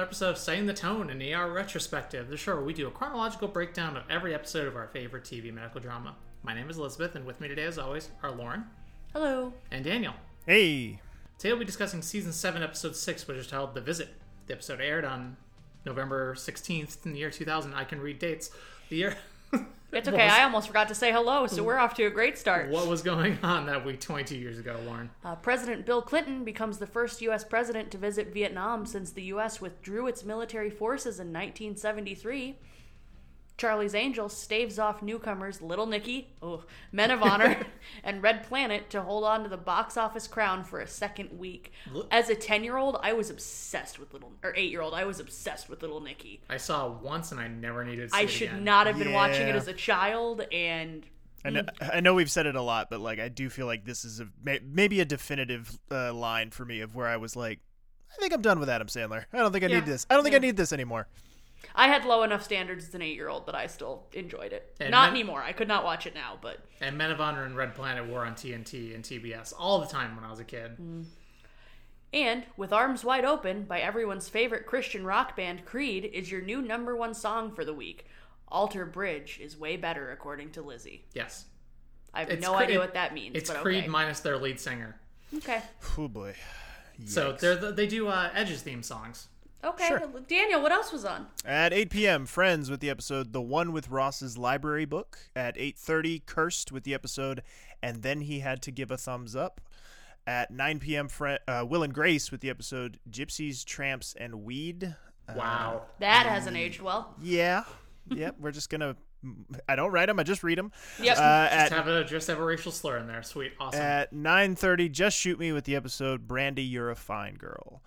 welcome to another episode of Setting the Tone in the ER Retrospective, the show where we do a chronological breakdown of every episode of our favorite TV medical drama. My name is Elizabeth, and with me today, as always, are Lauren Hello. and Daniel. Hey, Today we'll be discussing Season 7, Episode 6, which is titled The Visit. The episode aired on November 16th in the year 2000. I can read dates. The year. It's okay. was- I almost forgot to say hello, so we're off to a great start. What was going on that week 22 years ago, Lauren? Uh, president Bill Clinton becomes the first U.S. president to visit Vietnam since the U.S. withdrew its military forces in 1973. Charlie's Angels staves off newcomers Little Nicky, oh, Men of Honor, and Red Planet to hold on to the box office crown for a second week. Look- As a 10 year old, I was obsessed with Little, or 8 year old, I was obsessed with Little Nicky. I saw it once and I never needed to see I it should again. not have been watching it as a child, and I know, I know we've said it a lot, but like I do feel like this is a maybe a definitive uh, line for me of where I was like, I think I'm done with Adam Sandler. I don't think I Yeah. need this. I don't think Yeah. I need this anymore. I had low enough standards as an eight year old that I still enjoyed it. And Not men- anymore. I could not watch it now, but And Men of Honor and Red Planet were on TNT and TBS all the time when I was a kid. and with Arms Wide Open by everyone's favorite Christian rock band Creed is your new number one song for the week. Alter Bridge is way better according to Lizzie. Yes. I have It's no Cre- idea what that means, It's but Creed minus their lead singer. okay. Oh boy. So they're the, they do uh, Edge's theme songs. Okay. Sure. Daniel, what else was on? At 8 p.m., Friends with the episode "The One with Ross's Library Book." At 8:30, Cursed with the episode "And Then He Had to Give a Thumbs Up." At 9 p.m., Fre- uh, Will and Grace with the episode "Gypsies, Tramps, and Weed." Uh, Wow. That hasn't aged well. Yeah. Yep. we're just gonna. I don't write them. I just read them. Yep. Uh, just at have a just have a racial slur in there. Sweet. Awesome. At 9:30, just shoot me with the episode "Brandy, You're a Fine Girl."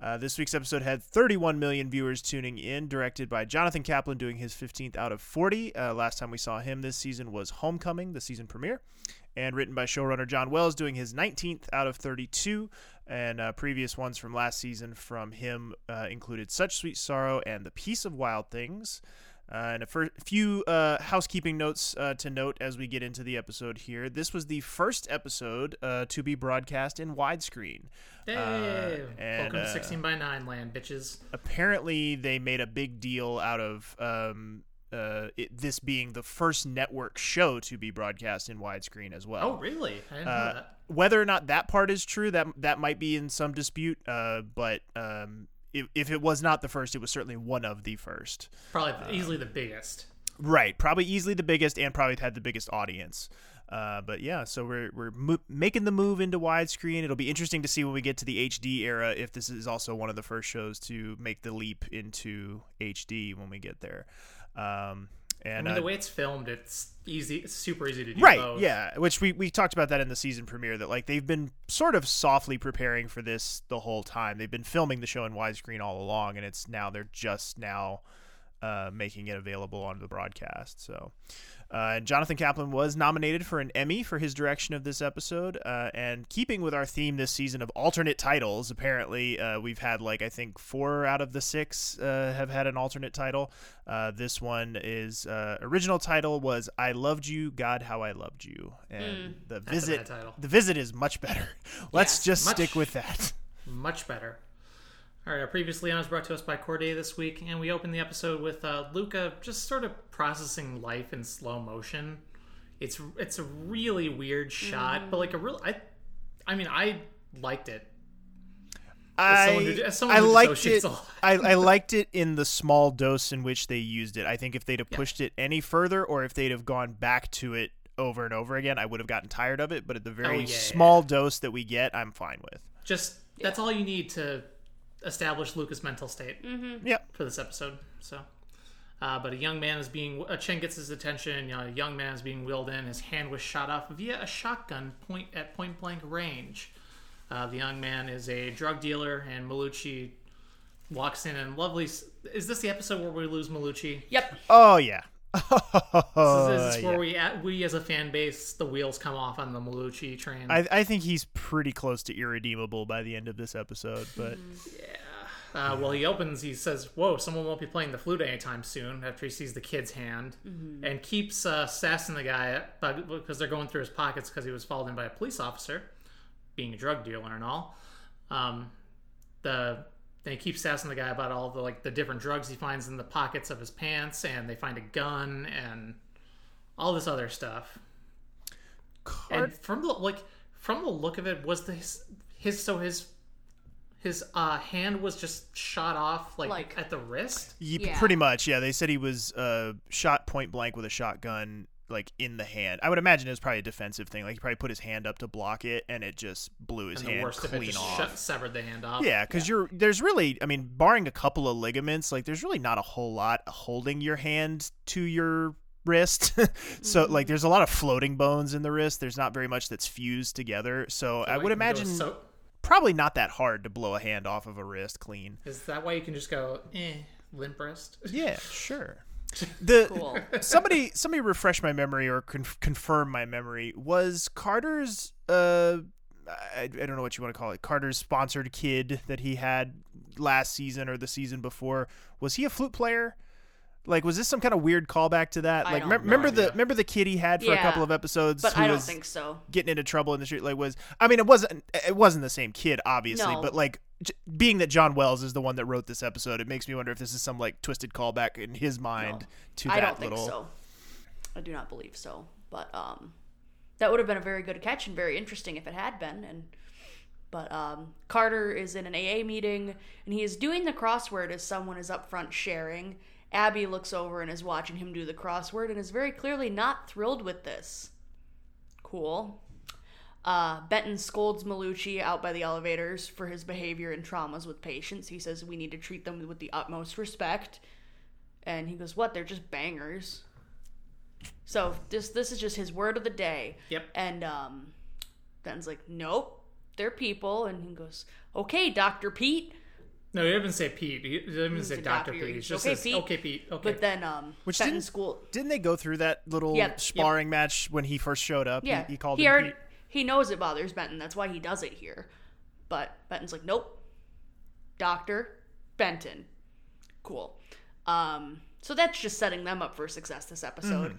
Uh, this week's episode had 31 million viewers tuning in, directed by Jonathan Kaplan, doing his 15th out of 40. Uh, last time we saw him this season was Homecoming, the season premiere, and written by showrunner John Wells, doing his 19th out of 32. And uh, previous ones from last season from him uh, included Such Sweet Sorrow and The Peace of Wild Things. Uh, and a fir- few uh, housekeeping notes uh, to note as we get into the episode here. This was the first episode uh, to be broadcast in widescreen. Hey, uh, and, welcome to uh, 16 by 9 land, bitches. Apparently, they made a big deal out of um, uh, it, this being the first network show to be broadcast in widescreen as well. Oh, really? I didn't know that. whether or not that part is true, that that might be in some dispute. Uh, but um, if, if it was not the first, it was certainly one of the first. Probably uh, easily the biggest. Right, probably easily the biggest, and probably had the biggest audience. Uh, but yeah, so we're we're mo- making the move into widescreen. It'll be interesting to see when we get to the HD era if this is also one of the first shows to make the leap into HD when we get there. Um, I and mean, the uh, way it's filmed, it's easy. It's super easy to do right, both. yeah, which we we talked about that in the season premiere that like they've been sort of softly preparing for this the whole time. They've been filming the show in widescreen all along, and it's now they're just now uh, making it available on the broadcast. So, uh, Jonathan Kaplan was nominated for an Emmy for his direction of this episode. Uh, and keeping with our theme this season of alternate titles, apparently uh, we've had like I think four out of the six uh, have had an alternate title. Uh, this one is uh, original title was "I Loved You, God, How I Loved You," and the visit title. the visit is much better. Let's just much- stick with that. Much better. All right, our previous Leon was brought to us by Corday this week, and we opened the episode with uh, Luca just sort of processing life in slow motion. It's it's a really weird shot, but like a real I, I mean I liked it. someone who- I I liked it. I, I liked it in the small dose in which they used it. I think if they'd have pushed it any further, or if they'd have gone back to it over and over again, I would have gotten tired of it. But at the very Oh, yeah, yeah, small dose that we get, I'm fine with. Just that's all you need to establish Luca's mental state Yep. for this episode. So. Uh, but a young man is being uh, Chen gets his attention. You know, a young man is being wheeled in. His hand was shot off via a shotgun point at point blank range. Uh, the young man is a drug dealer, and Malucci walks in and lovely. Is this the episode where we lose Malucci? Yep. Oh yeah. Is this Uh, where yeah. we at, we as a fan base the wheels come off on the Malucci train? I, I think he's pretty close to irredeemable by the end of this episode, but Uh, well, he opens. He says, "Whoa, someone won't be playing the flute anytime soon." After he sees the kid's hand, and keeps uh, sassing the guy but- because they're going through his pockets because he was followed in by a police officer, being a drug dealer and all. Um, the then he keeps asking the guy about all the like the different drugs he finds in the pockets of his pants, and they find a gun and all this other stuff. And from the like from the look of it, was this his, his so his his uh, hand was just shot off like, Like- at the wrist. Ye- Yeah. Pretty much, yeah. They said he was uh, shot point blank with a shotgun, like in the hand. I would imagine it was probably a defensive thing. Like he probably put his hand up to block it, and it just blew his And hand worst of it clean off. severed the hand off. Yeah, because you're there's really, I mean, barring a couple of ligaments, like there's really not a whole lot holding your hand to your wrist. so Mm-hmm. like there's a lot of floating bones in the wrist. There's not very much that's fused together. So, I would you can go imagine So, probably not that hard to blow a hand off of a wrist clean. is that why you can just go eh limp wrist? Yeah, sure. The Cool. somebody somebody refresh my memory or con- confirm my memory. Was Carter's uh I, I don't know what you want to call it. Carter's sponsored kid that he had last season or the season before. Was he a flute player? Like, was this some kind of weird callback to that? I Like, know. remember the remember the kid he had for a couple of episodes But who I don't was think so. getting into trouble in the street? Like, was I mean, it wasn't it wasn't the same kid, obviously, No. but like. Being that John Wells is the one that wrote this episode, it makes me wonder if this is some like twisted callback in his mind to that I don't think so. I do not believe so. But um, that would have been a very good catch and very interesting if it had been. And but um, Carter is in an AA meeting and he is doing the crossword as someone is up front sharing. Abby looks over and is watching him do the crossword and is very clearly not thrilled with this. Cool. Uh, Benton scolds Malucci out by the elevators for his behavior and traumas with patients. He says we need to treat them with the utmost respect. And he goes, "What? They're just bangers." So this this is just his word of the day. Yep. And um, Ben's like, "Nope, they're people." And he goes, "Okay, Doctor Pete." No, he didn't say Pete. He didn't even say said Doctor Dr. Pete. He Pete. just Okay, says Pete. okay, Pete. Okay. But then um, Which Benton didn't- school. Didn't they go through that little Yep, yep. sparring match when he first showed up? Yeah, he, he called he him already Pete. He knows it bothers Benton. That's why he does it here. But Benton's like, "Nope, Doctor Benton." Cool. Um, so that's just setting them up for success this episode.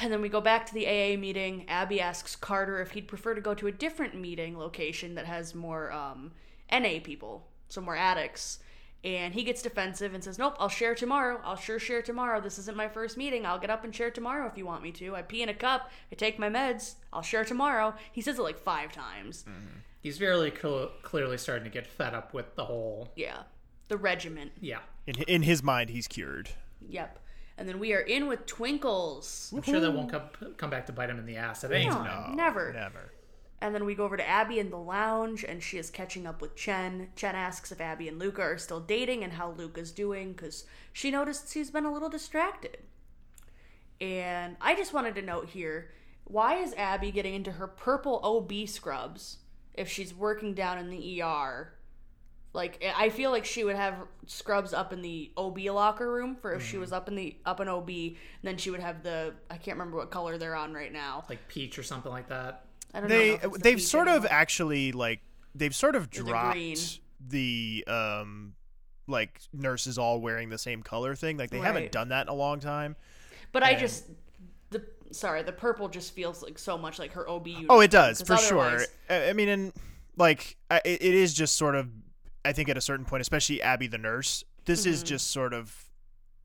And then we go back to the AA meeting. Abby asks Carter if he'd prefer to go to a different meeting location that has more um, NA people, so more addicts. And he gets defensive and says, Nope, I'll share tomorrow. I'll sure share tomorrow. This isn't my first meeting. I'll get up and share tomorrow if you want me to. I pee in a cup. I take my meds. I'll share tomorrow. He says it like five times. Mm-hmm. he's very cl- clearly starting to get fed up with the whole. Yeah. The regiment. Yeah. In, in his mind, he's cured. Yep. And then we are in with Twinkles. I'm sure that won't come come back to bite him in the ass at any No, time. never. Never. And then we go over to Abby in the lounge, and she is catching up with Chen. Chen asks if Abby and Luca are still dating and how Luca's doing, because she noticed he's been a little distracted. And I just wanted to note here why is Abby getting into her purple OB scrubs if she's working down in the ER? Like I feel like she would have scrubs up in the OB locker room for if she was up in the up in OB, and then she would have the I can't remember what color they're on right now. Like peach or something like that. I don't they, know. They they've peach sort of actually like they've sort of the dropped the um like nurses all wearing the same color thing. Like they Right. haven't done that in a long time. But I just the sorry, the purple just feels like so much like her OB. Oh, it does for sure. otherwise- I I mean, and like I- it, it is just sort of. I think at a certain point, especially Abby the nurse, this is Mm-hmm. just sort of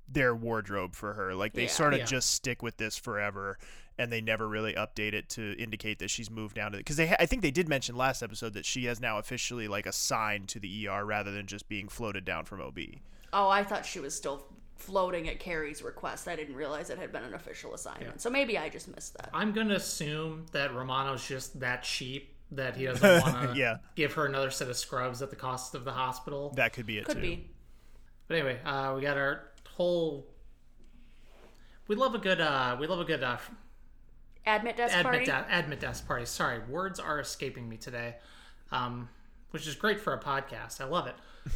their wardrobe for her. Like they Yeah. sort of Yeah. just stick with this forever, and they never really update it to indicate that she's moved down to. Because they, ha- I think they did mention last episode that she has now officially like assigned to the ER rather than just being floated down from OB. Oh, I thought she was still floating at Kerry's request. I didn't realize it had been an official assignment. So maybe I just missed that. I'm gonna assume that Romano's just that cheap that he doesn't want to Yeah. give her another set of scrubs at the cost of the hospital. That could be it Could too. be. But anyway, uh, we got our whole. We love a good. Uh, we love a good uh, Admit desk party. admit, de- admit desk party. Sorry, words are escaping me today, um, which is great for a podcast. I love it.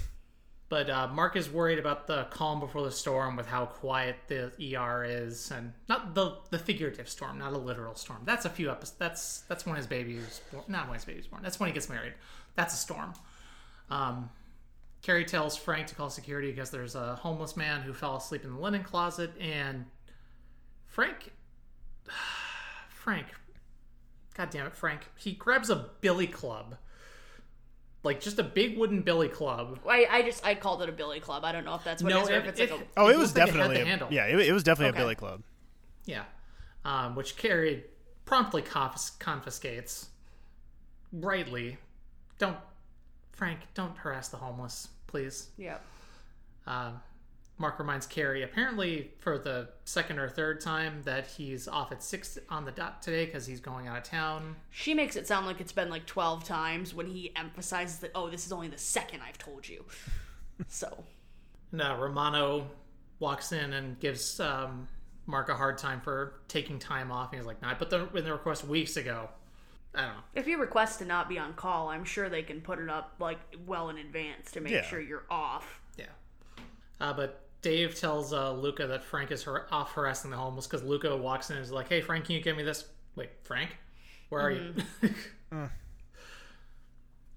But uh, Mark is worried about the calm before the storm with how quiet the ER is, and not the the figurative storm, not a literal storm. That's a few episodes. That's that's when his baby is born. Not when his baby's born. That's when he gets married. That's a storm. Um, Kerry tells Frank to call security because there's a homeless man who fell asleep in the linen closet, and Frank, Frank, God damn it, Frank, he grabs a billy club like just a big wooden billy club. I, I just I called it a billy club. I don't know if that's what No, it is or if it- it's it- like a Oh, It it was looked like it definitely a, handle. yeah, it, it was definitely Okay. a billy club. Yeah, um, which carried promptly confis- confiscates. Rightly, don't Frank, don't harass the homeless, please. yeah. Um, Mark reminds Kerry, apparently for the second or third time, that he's off at six on the dot today because he's going out of town. She makes it sound like it's been like twelve times when he emphasizes that oh this is only the second I've told you. so uh, Romano walks in and gives um, Mark a hard time for taking time off. He's like, "No, I put the in the request weeks ago." I don't know. if you request to not be on call, I'm sure they can put it up like well in advance to make Yeah. sure you're off. Yeah. Uh, but Dave tells uh, Luca that Frank is har- off harassing the homeless because Luca walks in and is like, "Hey, Frank, can you give me this?" Wait, Frank, where are you?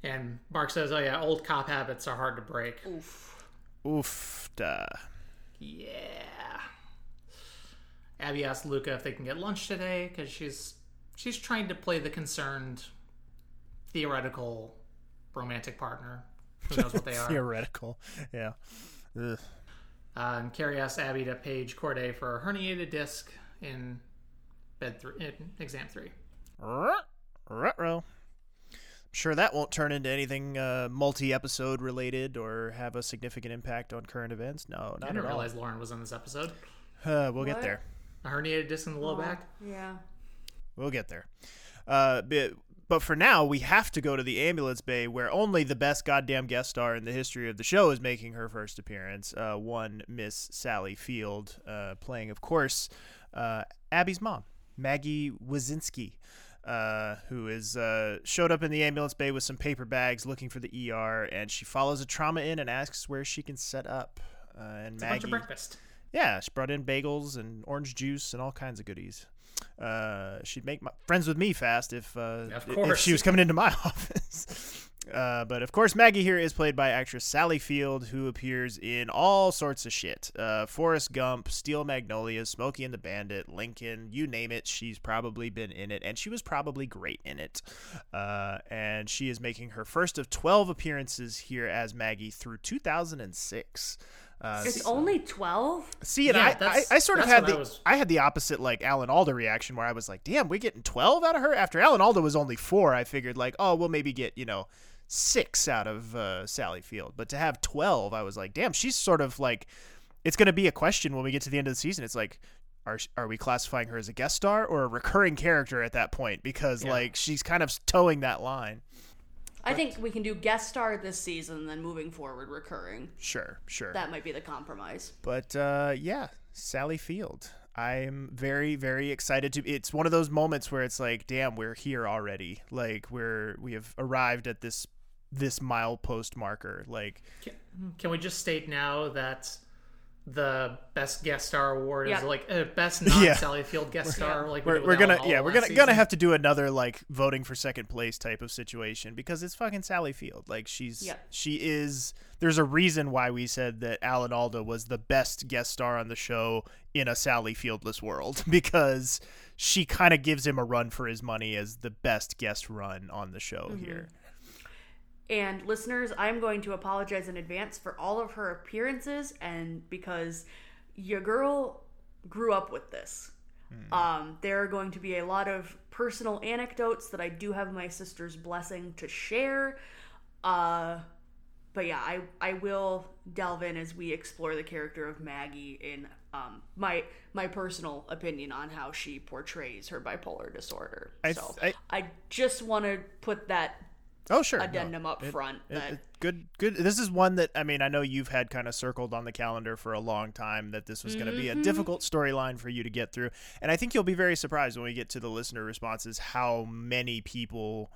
and Mark says, "Oh yeah, old cop habits are hard to break." Oof. Oof. Duh. Yeah. Abby asks Luca if they can get lunch today because she's she's trying to play the concerned, theoretical, romantic partner. Who knows what they are? Theoretical. Yeah. Ugh. Uh, and Kerry asks Abby to page Corday for a herniated disc in bed three, in exam three. Ruh-roh. I'm sure that won't turn into anything uh, multi-episode related or have a significant impact on current events. No, not I not didn't at all. realize Lauren was in this episode. Uh, we'll get there. A herniated disc in the low back. Yeah. We'll get there. Uh, but, for now, we have to go to the ambulance bay where only the best goddamn guest star in the history of the show is making her first appearance. Uh, one Miss Sally Field, uh, playing, of course, uh, Abby's mom, Maggie Wyczenski. Uh, who is uh, showed up in the ambulance bay with some paper bags looking for the ER, and she follows a trauma in and asks where she can set up. Uh, and It's a bunch Maggie, of breakfast. yeah, she brought in bagels and orange juice and all kinds of goodies. Uh, she'd make my, friends with me fast if uh, if she was coming into my office. Uh, but of course, Maggie here is played by actress Sally Field, who appears in all sorts of shit. Uh, Forrest Gump, Steel Magnolias, Smokey and the Bandit, Lincoln, you name it. She's probably been in it, and she was probably great in it. Uh, and she is making her first of 12 appearances here as Maggie through 2006. Uh, It's only twelve. See, and Yeah, I, I, I sort of had what I the was- I had the opposite like Alan Alda reaction where I was like, "Damn, we're getting twelve out of her." After Alan Alda was only four, I figured like, "Oh, we'll maybe get you know six out of uh, Sally Field." But to have twelve, I was like, "Damn, she's sort of like." It's going to be a question when we get to the end of the season. It's like, are are we classifying her as a guest star or a recurring character at that point? Because Yeah. like she's kind of towing that line. I think we can do guest star this season, then moving forward, recurring. Sure, sure. That might be the compromise. But uh, yeah, Sally Field. I'm very, very excited to. It's one of those moments where it's like, damn, we're here already. Like we're we have arrived at this this milepost marker. Like Can, can we just state now that the best guest star award is like uh, best non Yeah. Sally Field guest star? Like we we're, we're gonna yeah we're gonna gonna have to do another like voting for second place type of situation because it's fucking Sally Field. Like she's Yeah. she is. There's a reason why we said that Alan Alda was the best guest star on the show in a Sally Fieldless world because she kind of gives him a run for his money as the best guest run on the show Mm-hmm. here. And listeners, I'm going to apologize in advance for all of her appearances and because your girl grew up with this. Um, there are going to be a lot of personal anecdotes that I do have my sister's blessing to share. Uh, but yeah, I, I will delve in as we explore the character of Maggie in um, my my personal opinion on how she portrays her bipolar disorder. I so th- I just want to put that Oh sure, no. addendum up front It- that it- good good this is one that i mean i know you've had kind of circled on the calendar for a long time that this was going to be a Mm-hmm. difficult storyline for you to get through and i think you'll be very surprised when we get to the listener responses how many people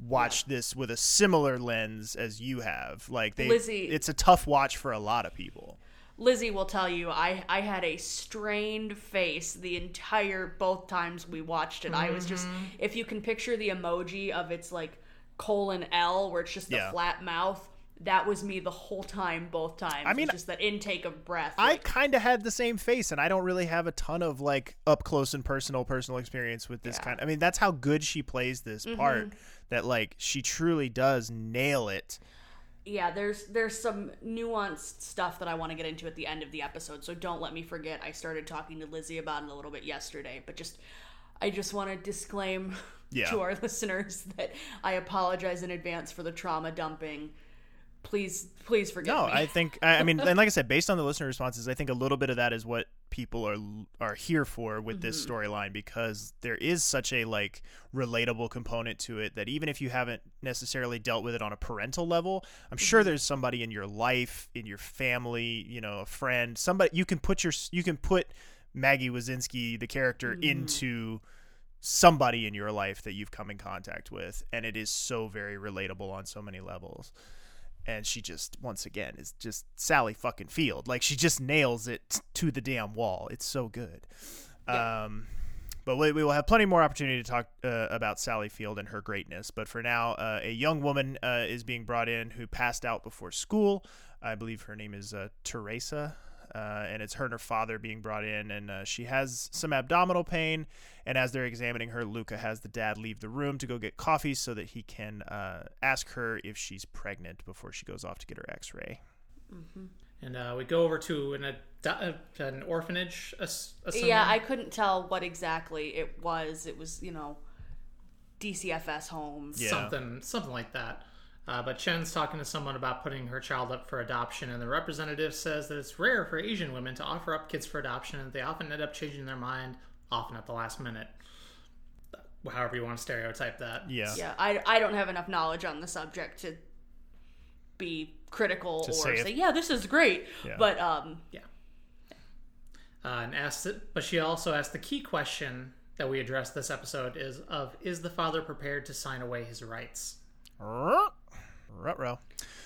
watch this with a similar lens as you have like they Lizzie- it's a tough watch for a lot of people Lizzie will tell you I I had a strained face the entire both times we watched it. I was just Mm-hmm. if you can picture the emoji of its like colon L where it's just the Yeah. flat mouth, that was me the whole time, both times. I mean, just that intake of breath. I like, kind of had the same face, and I don't really have a ton of like up close and personal personal experience with this Yeah. kind. I mean, that's how good she plays this mm-hmm. part. That like she truly does nail it. yeah, there's there's some nuanced stuff that I want to get into at the end of the episode, so don't let me forget. I started talking to Lizzie about it a little bit yesterday, but just I just want to disclaim Yeah. to our listeners that I apologize in advance for the trauma dumping. Please, please forgive me. No, me. I think I, I mean, and like I said, based on the listener responses, I think a little bit of that is what people are are here for with this mm-hmm. storyline because there is such a like relatable component to it that even if you haven't necessarily dealt with it on a parental level, I'm sure mm-hmm. there's somebody in your life, in your family, you know, a friend, somebody you can put your you can put Maggie Wyczenski, the character, mm-hmm. into somebody in your life that you've come in contact with, and it is so very relatable on so many levels and she just once again is just Sally fucking Field. Like she just nails it to the damn wall. It's so good. Um, but we, we will have plenty more opportunity to talk uh, about Sally Field and her greatness. But for now, uh, a young woman uh, is being brought in who passed out before school. I believe her name is uh, Teresa. Uh, and it's her and her father being brought in, and uh, she has some abdominal pain. And as they're examining her, Luca has the dad leave the room to go get coffee so that he can uh, ask her if she's pregnant before she goes off to get her X-ray. And uh, we go over to an ad- an orphanage. ass- yeah, I couldn't tell what exactly it was. It was, you know, DCFS homes. Yeah. something something like that. Uh, but Chen's talking to someone about putting her child up for adoption, and the representative says that it's rare for Asian women to offer up kids for adoption, and they often end up changing their mind, often at the last minute. However, you want to stereotype that. Yeah. Yeah, I, I don't have enough knowledge on the subject to be critical or say say, yeah, this is great. Yeah. But um, Uh, and asked it, but she also asked the key question that we addressed this episode is of is the father prepared to sign away his rights? Ruh-roh.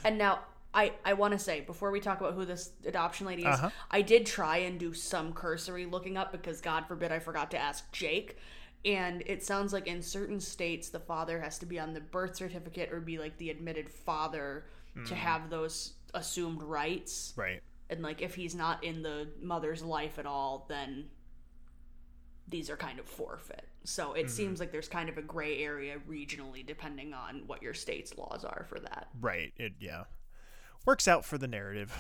and now I I want to say before we talk about who this adoption lady is, Uh-huh. I did try and do some cursory looking up because God forbid I forgot to ask Jake. And it sounds like in certain states the father has to be on the birth certificate or be like the admitted father to have those assumed rights. Right. and like if he's not in the mother's life at all then these are kind of forfeit so it seems like there's kind of a gray area regionally depending on what your state's laws are for that Right. It yeah. Works out for the narrative.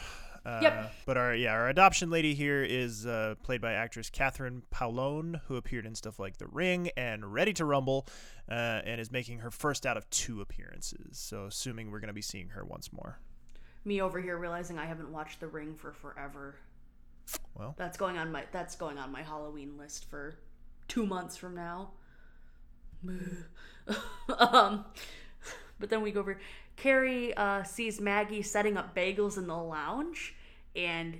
Uh, Yep. But our yeah our adoption lady here is uh, played by actress Catherine Paolone, who appeared in stuff like The Ring and Ready to Rumble, uh, and is making her first out of two appearances. So assuming we're gonna be seeing her once more. me over here realizing i haven't watched the ring for forever Well. that's going on my that's going on my halloween list for two months from now. Um but then we go over kerry uh, sees maggie setting up bagels in the lounge and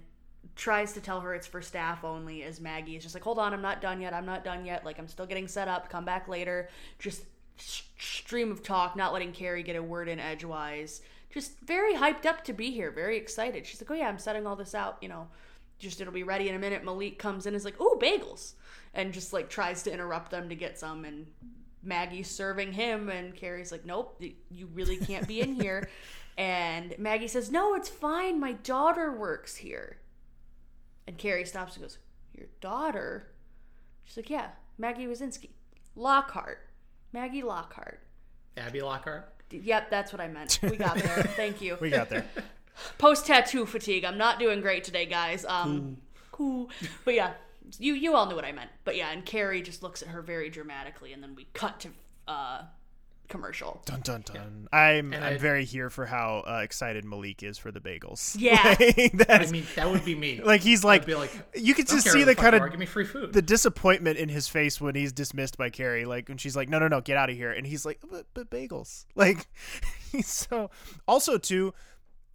tries to tell her it's for staff only as maggie is just like hold on i'm not done yet i'm not done yet like i'm still getting set up come back later. Just stream of talk not letting kerry get a word in edgewise. Just very hyped up to be here very excited. She's like oh yeah i'm setting all this out you know just it'll be ready in a minute. Malik comes in is like oh bagels and just like tries to interrupt them to get some and Maggie's serving him, and Kerry's like, "Nope, you really can't be in here." and Maggie says, "No, it's fine. My daughter works here." And Carrie stops and goes, "Your daughter?" She's like, "Yeah, Maggie Wyczenski, Lockhart, Maggie Lockhart." Abby Lockhart. Yep, that's what I meant. We got there. Thank you. We got there. Post tattoo fatigue. I'm not doing great today, guys. Um, cool. But yeah, you you all knew what I meant. But yeah, and Kerry just looks at her very dramatically, and then we cut to uh, commercial. Dun dun dun. I'm And I'm I- very here for how uh, excited Malik is for the bagels. Yeah. Like, I mean, that would be me. like he's like be like, you could just see who the kind of give me free food. the disappointment in his face when he's dismissed by Carrie. Like when she's like, "No, no, no, get out of here," and he's like, "But, but bagels." Like he's so. Also, too.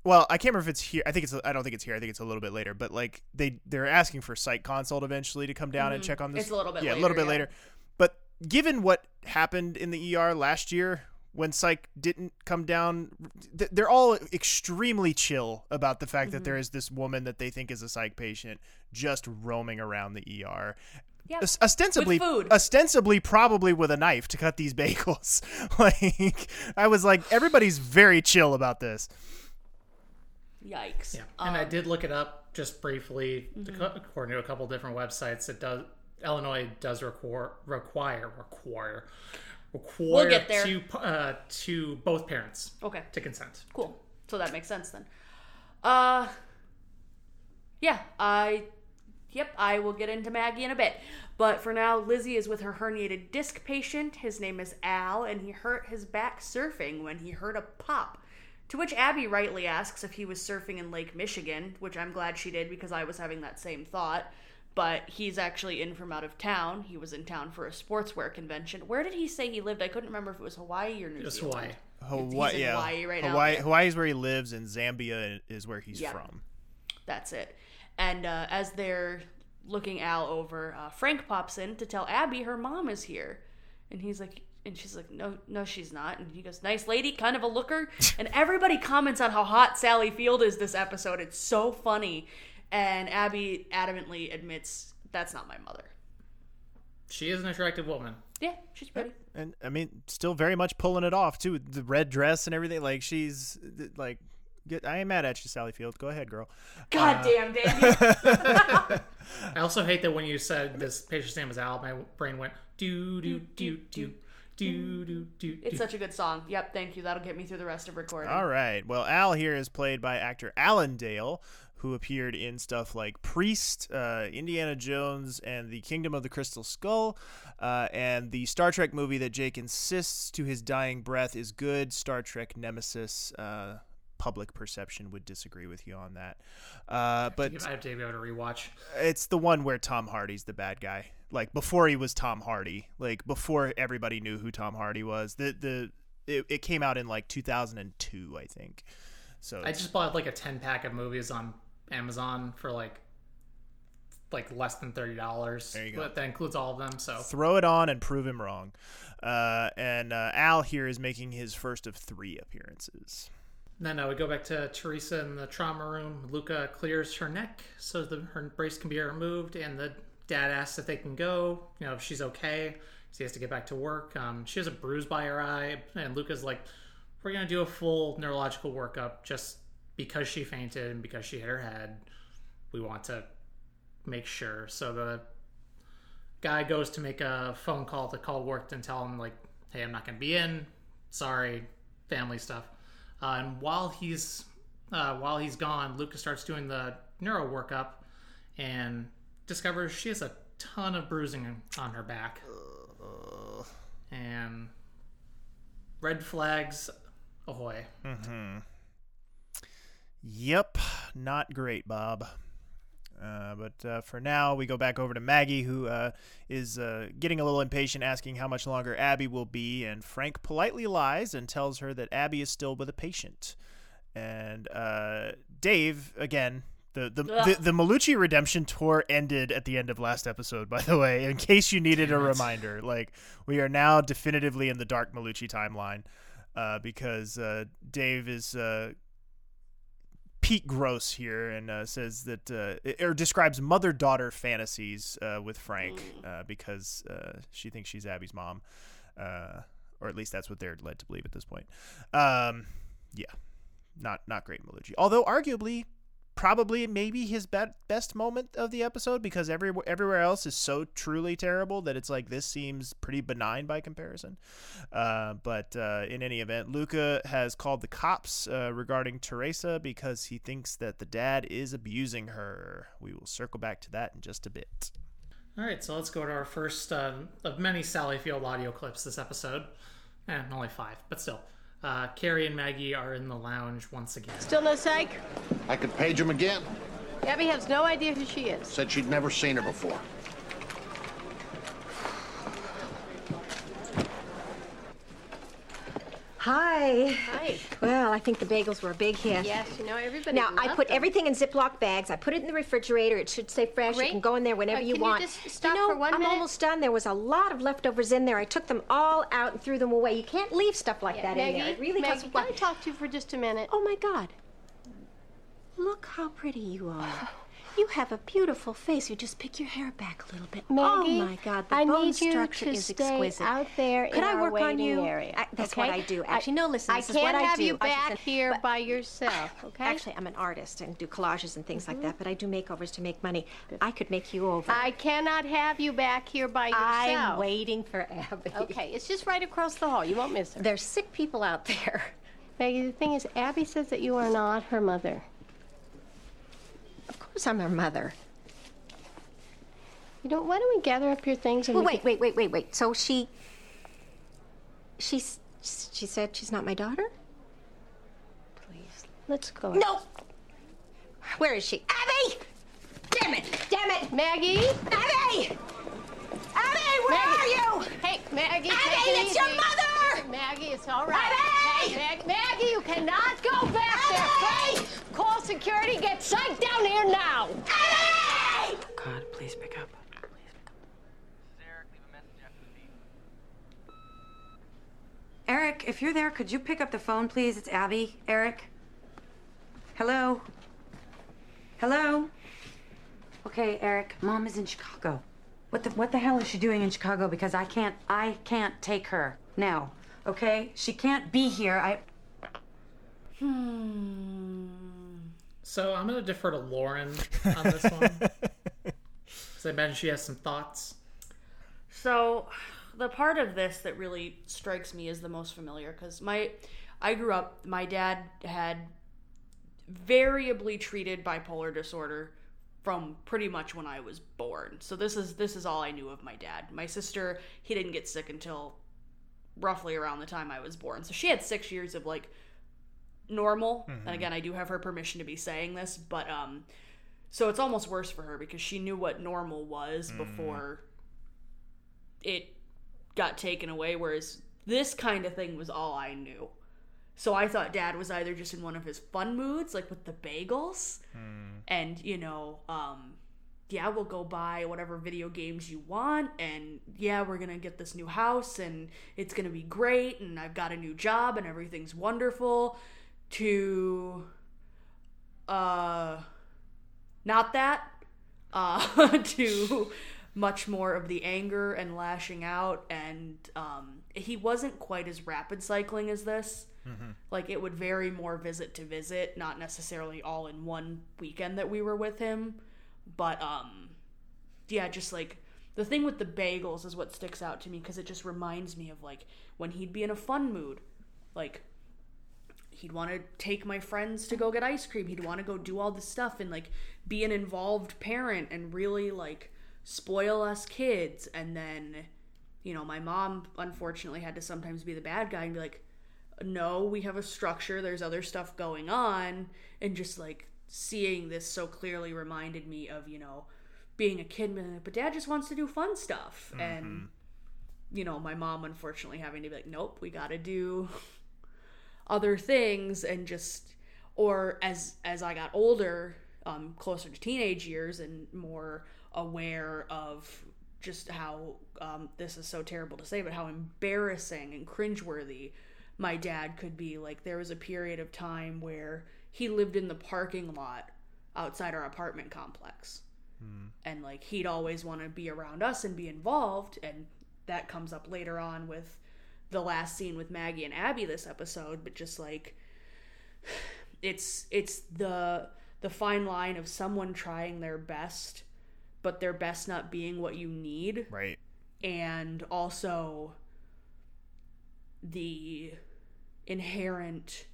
Well, I can't remember if it's here. I think it's. I don't think it's here. I think it's a little bit later. But like they they're asking for site consult eventually to come down and check on this. Mm-hmm. It's a little bit Yeah, a little bit yeah. later. But given what happened in the ER last year when psych didn't come down they're all extremely chill about the fact Mm-hmm. that there is this woman that they think is a psych patient just roaming around the ER Yep. Ostensibly With food. ostensibly probably with a knife to cut these bagels like i was like everybody's very chill about this Yikes. Yeah, and I Um, did look it up just briefly. Mm-hmm. to- According to a couple different websites, it does Illinois does require require require require get there. to uh, to both parents Okay. to consent. Cool. So that makes sense then. Uh Yeah, I Yep, I will get into Maggie in a bit. But for now, Lizzie is with her herniated disc patient. His name is Al, and he hurt his back surfing when he heard a pop. To which Abby rightly asks if he was surfing in Lake Michigan, which I'm glad she did because I was having that same thought. But he's actually in from out of town. He was in town for a sportswear convention. Where did he say he lived? I couldn't remember if it was Hawaii or New It was Zealand. Hawaii. Hawaii, yeah. Hawaii right Hawaii, yeah. Hawaii is where he lives, and Zambia is where he's Yeah. from. That's it. And uh, as they're looking Al over, uh, Frank pops in to tell Abby her mom is here, and he's like, and she's like, no, no, she's not. And he goes, nice lady, kind of a looker. and everybody comments on how hot Sally Field is this episode. It's so funny. And Abby adamantly admits that's not my mother. She is an attractive woman. Yeah, she's pretty. And I mean, still very much pulling it off too. The red dress and everything. Like she's like, get, I ain't mad at you, Sally Field. Go ahead, girl. God uh, damn, Danny. I also hate that when you said this patient's name was Al, my brain went do do do do do do do. it's such a good song. Yep, thank you. That'll get me through the rest of recording. All right. Well, Al here is played by actor Alan Dale, who appeared in stuff like Priest, uh, Indiana Jones, and The Kingdom of the Crystal Skull, uh, and the Star Trek movie that Jake insists to his dying breath is good, Star Trek Nemesis. Uh, public perception would disagree with you on that. Uh, but I have to be able to rewatch. it's the one where Tom Hardy's the bad guy. Like before he was Tom Hardy, like before everybody knew who Tom Hardy was. The the it, it came out in like 2002, I think. So I just bought like a ten pack of movies on Amazon for like like less than thirty dollars. There you go. But that includes all of them. So throw it on and prove him wrong. Uh, and uh, Al here is making his first of three appearances. Then uh, we go back to Teresa in the trauma room. Luca clears her neck so that her brace can be removed, and the dad asks if they can go. You know if she's okay. She has to get back to work. Um, she has a bruise by her eye, and Luca's like, "We're gonna do a full neurological workup just because she fainted and because she hit her head. We want to make sure." So the guy goes to make a phone call to call work and tell him like, "Hey, I'm not gonna be in. Sorry, family stuff." Uh, and while he's uh, while he's gone, Lucas starts doing the neuro workup and discovers she has a ton of bruising on her back. And red flags, ahoy! Yep, not great, Bob. Uh, but uh, for now, we go back over to Maggie, who uh, is uh, getting a little impatient, asking how much longer Abby will be. And Frank politely lies and tells her that Abby is still with a patient. And uh, Dave, again, the the, the the Malucci redemption tour ended at the end of last episode. By the way, in case you needed a reminder, like we are now definitively in the dark Malucci timeline uh, because uh, Dave is uh, Pete Gross here and uh, says that uh, or describes mother daughter fantasies uh, with Frank uh, because uh, she thinks she's Abby's mom, uh, or at least that's what they're led to believe at this point. Um, yeah, not not great Malucci. Although arguably, probably maybe his be- best moment of the episode because every everywhere else is so truly terrible that it's like this seems pretty benign by comparison. Uh, but uh, in any event, Luca has called the cops uh, regarding Teresa because he thinks that the dad is abusing her. We will circle back to that in just a bit. All right, so let's go to our first uh, of many Sally Field audio clips this episode. Eh, only five, but still. Uh, Kerry and Maggie are in the lounge once again. Still no psych? I could page him again. Abby has no idea who she is. Said she'd never seen her before. Hi. Hi. Well, I think the bagels were a big hit. Yes, you know everybody. Now, I put them. everything in Ziploc bags. I put it in the refrigerator. It should stay fresh. Great. You can go in there whenever Uh, you can you want. just stop know, for one I'm minute? almost done. There was a lot of leftovers in there. I took them all out and threw them away. You can't leave stuff like that Maggie, in there. It really Maggie, doesn't can I talk to you for just a minute? Oh my God. Look how pretty you are. You have a beautiful face. You just pick your hair back a little bit. Maggie, oh my God, the I bone need you structure to is stay exquisite. out there Could I work on you? area. I- that's okay? what I do. I- Actually, no. Listen, I this is what I can't have you back say- here but- by yourself. Okay. Actually, I'm an artist and do collages and things like that. Mm-hmm. But I do makeovers to make money. I could make you over. I cannot have you back here by yourself. I'm waiting for Abby. Okay, it's just right across the hall. You won't miss her. There's sick people out there. Maggie, the thing is, Abby says that you are not her mother. Course, I'm her mother. You know, why don't we gather up your things and Well, we wait, wait, wait, wait, wait. So she. She's. She said she's not my daughter? Please, let's go. No! Where is she? Abby! Damn it! Damn it! Maggie. Abby! Abby, where are you? Hey, Maggie. Abby, it it's your easy. Mother! Maggie, it's all right. Abby! Hey, Mag- Maggie, you cannot go back Abby! there. Hey, call security. Get psyched down here now. Abby! Oh, God, please pick up. Eric, if you're there, could you pick up the phone, please? It's Abby. Eric? Hello? Hello? Okay, Eric, Mom is in Chicago. What the what the hell is she doing in Chicago? Because I can't I can't take her now. Okay? She can't be here. I hmm. So I'm going to defer to Lauren on this one. Because I imagine she has some thoughts. So, the part of this that really strikes me as the most familiar because my, I grew up. My dad had variably treated bipolar disorder from pretty much when I was born. So this is this is all I knew of my dad. My sister, he didn't get sick until roughly around the time I was born. So she had six years of like normal. And again, I do have her permission to be saying this, but um, so it's almost worse for her because she knew what normal was before it got taken away. Whereas this kind of thing was all I knew. So I thought dad was either just in one of his fun moods, like with the bagels, and you know, um, yeah, we'll go buy whatever video games you want, and yeah, we're gonna get this new house, and it's gonna be great, and I've got a new job, and everything's wonderful. To, uh, not that, uh, to much more of the anger and lashing out, and um, he wasn't quite as rapid cycling as this. Like it would vary more visit to visit, not necessarily all in one weekend that we were with him, but um, yeah, just like the thing with the bagels is what sticks out to me because it just reminds me of like when he'd be in a fun mood, like he'd want to take my friends to go get ice cream. He'd want to go do all this stuff and like be an involved parent and really like spoil us kids. And then, you know, my mom unfortunately had to sometimes be the bad guy and be like, no, we have a structure, there's other stuff going on. And just like seeing this so clearly reminded me of, you know, being a kid, but dad just wants to do fun stuff. And, you know, my mom unfortunately having to be like, nope, we got to do other things and just or as as I got older, um, closer to teenage years and more aware of just how um, this is so terrible to say, but how embarrassing and cringeworthy my dad could be. Like there was a period of time where he lived in the parking lot outside our apartment complex. Hmm. And like he'd always want to be around us and be involved and that comes up later on with the last scene with Maggie and Abby this episode, but just like it's it's the the fine line of someone trying their best, but their best not being what you need, Right. and also the inherent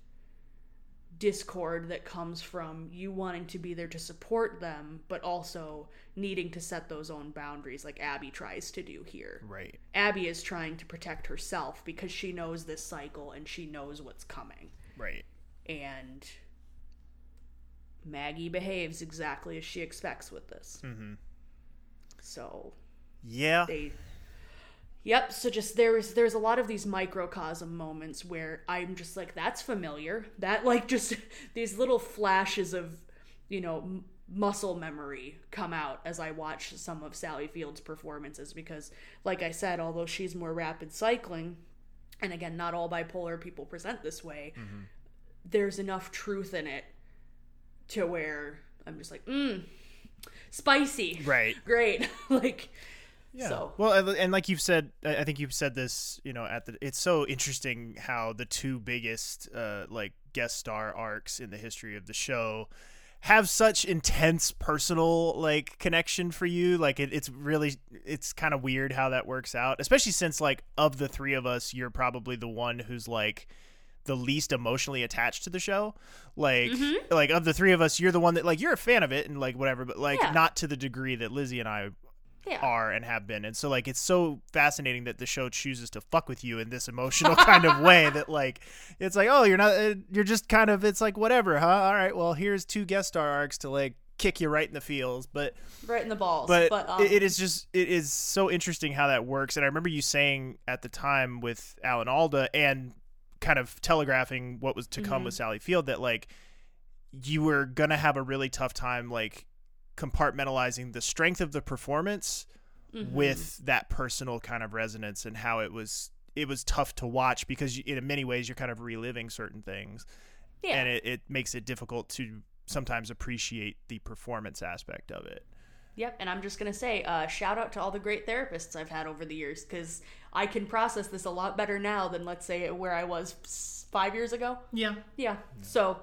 discord that comes from you wanting to be there to support them, but also needing to set those own boundaries, like Abby tries to do here. Right. Abby is trying to protect herself because she knows this cycle and she knows what's coming. Right. And Maggie behaves exactly as she expects with this. Mm-hmm. So Yeah. they Yep, so just there's there's a lot of these microcosm moments where I'm just like that's familiar. That like just these little flashes of, you know, m- muscle memory come out as I watch some of Sally Field's performances because like I said, although she's more rapid cycling, and again, not all bipolar people present this way, there's enough truth in it to where I'm just like, mm, spicy. Right. Great. like Yeah. so Well, and- like you've said, I think you've said this. You know, at the it's so interesting how the two biggest uh, like guest star arcs in the history of the show have such intense personal like connection for you. Like it, it's really it's kind of weird how that works out, especially since like of the three of us, you're probably the one who's like the least emotionally attached to the show. Like like of the three of us, you're the one that like you're a fan of it and like whatever, but like Yeah. not to the degree that Lizzie and I yeah. are and have been. And so like it's so fascinating that the show chooses to fuck with you in this emotional kind of way that like it's like, "Oh, you're not uh, you're just kind of it's like whatever, huh? All right, well, here's two guest star arcs to like kick you right in the feels." But right in the balls. but, But, um, it, it is just it is so interesting how that works. And I remember you saying at the time with Alan Alda and kind of telegraphing what was to come with Sally Field that like you were gonna have a really tough time like compartmentalizing the strength of the performance with that personal kind of resonance and how it was it was tough to watch because you, in many ways you're kind of reliving certain things yeah. and it, it makes it difficult to sometimes appreciate the performance aspect of it Yep, and I'm just gonna say, uh, shout out to all the great therapists I've had over the years because I can process this a lot better now than let's say where I was five years ago. Yeah. Yeah. So,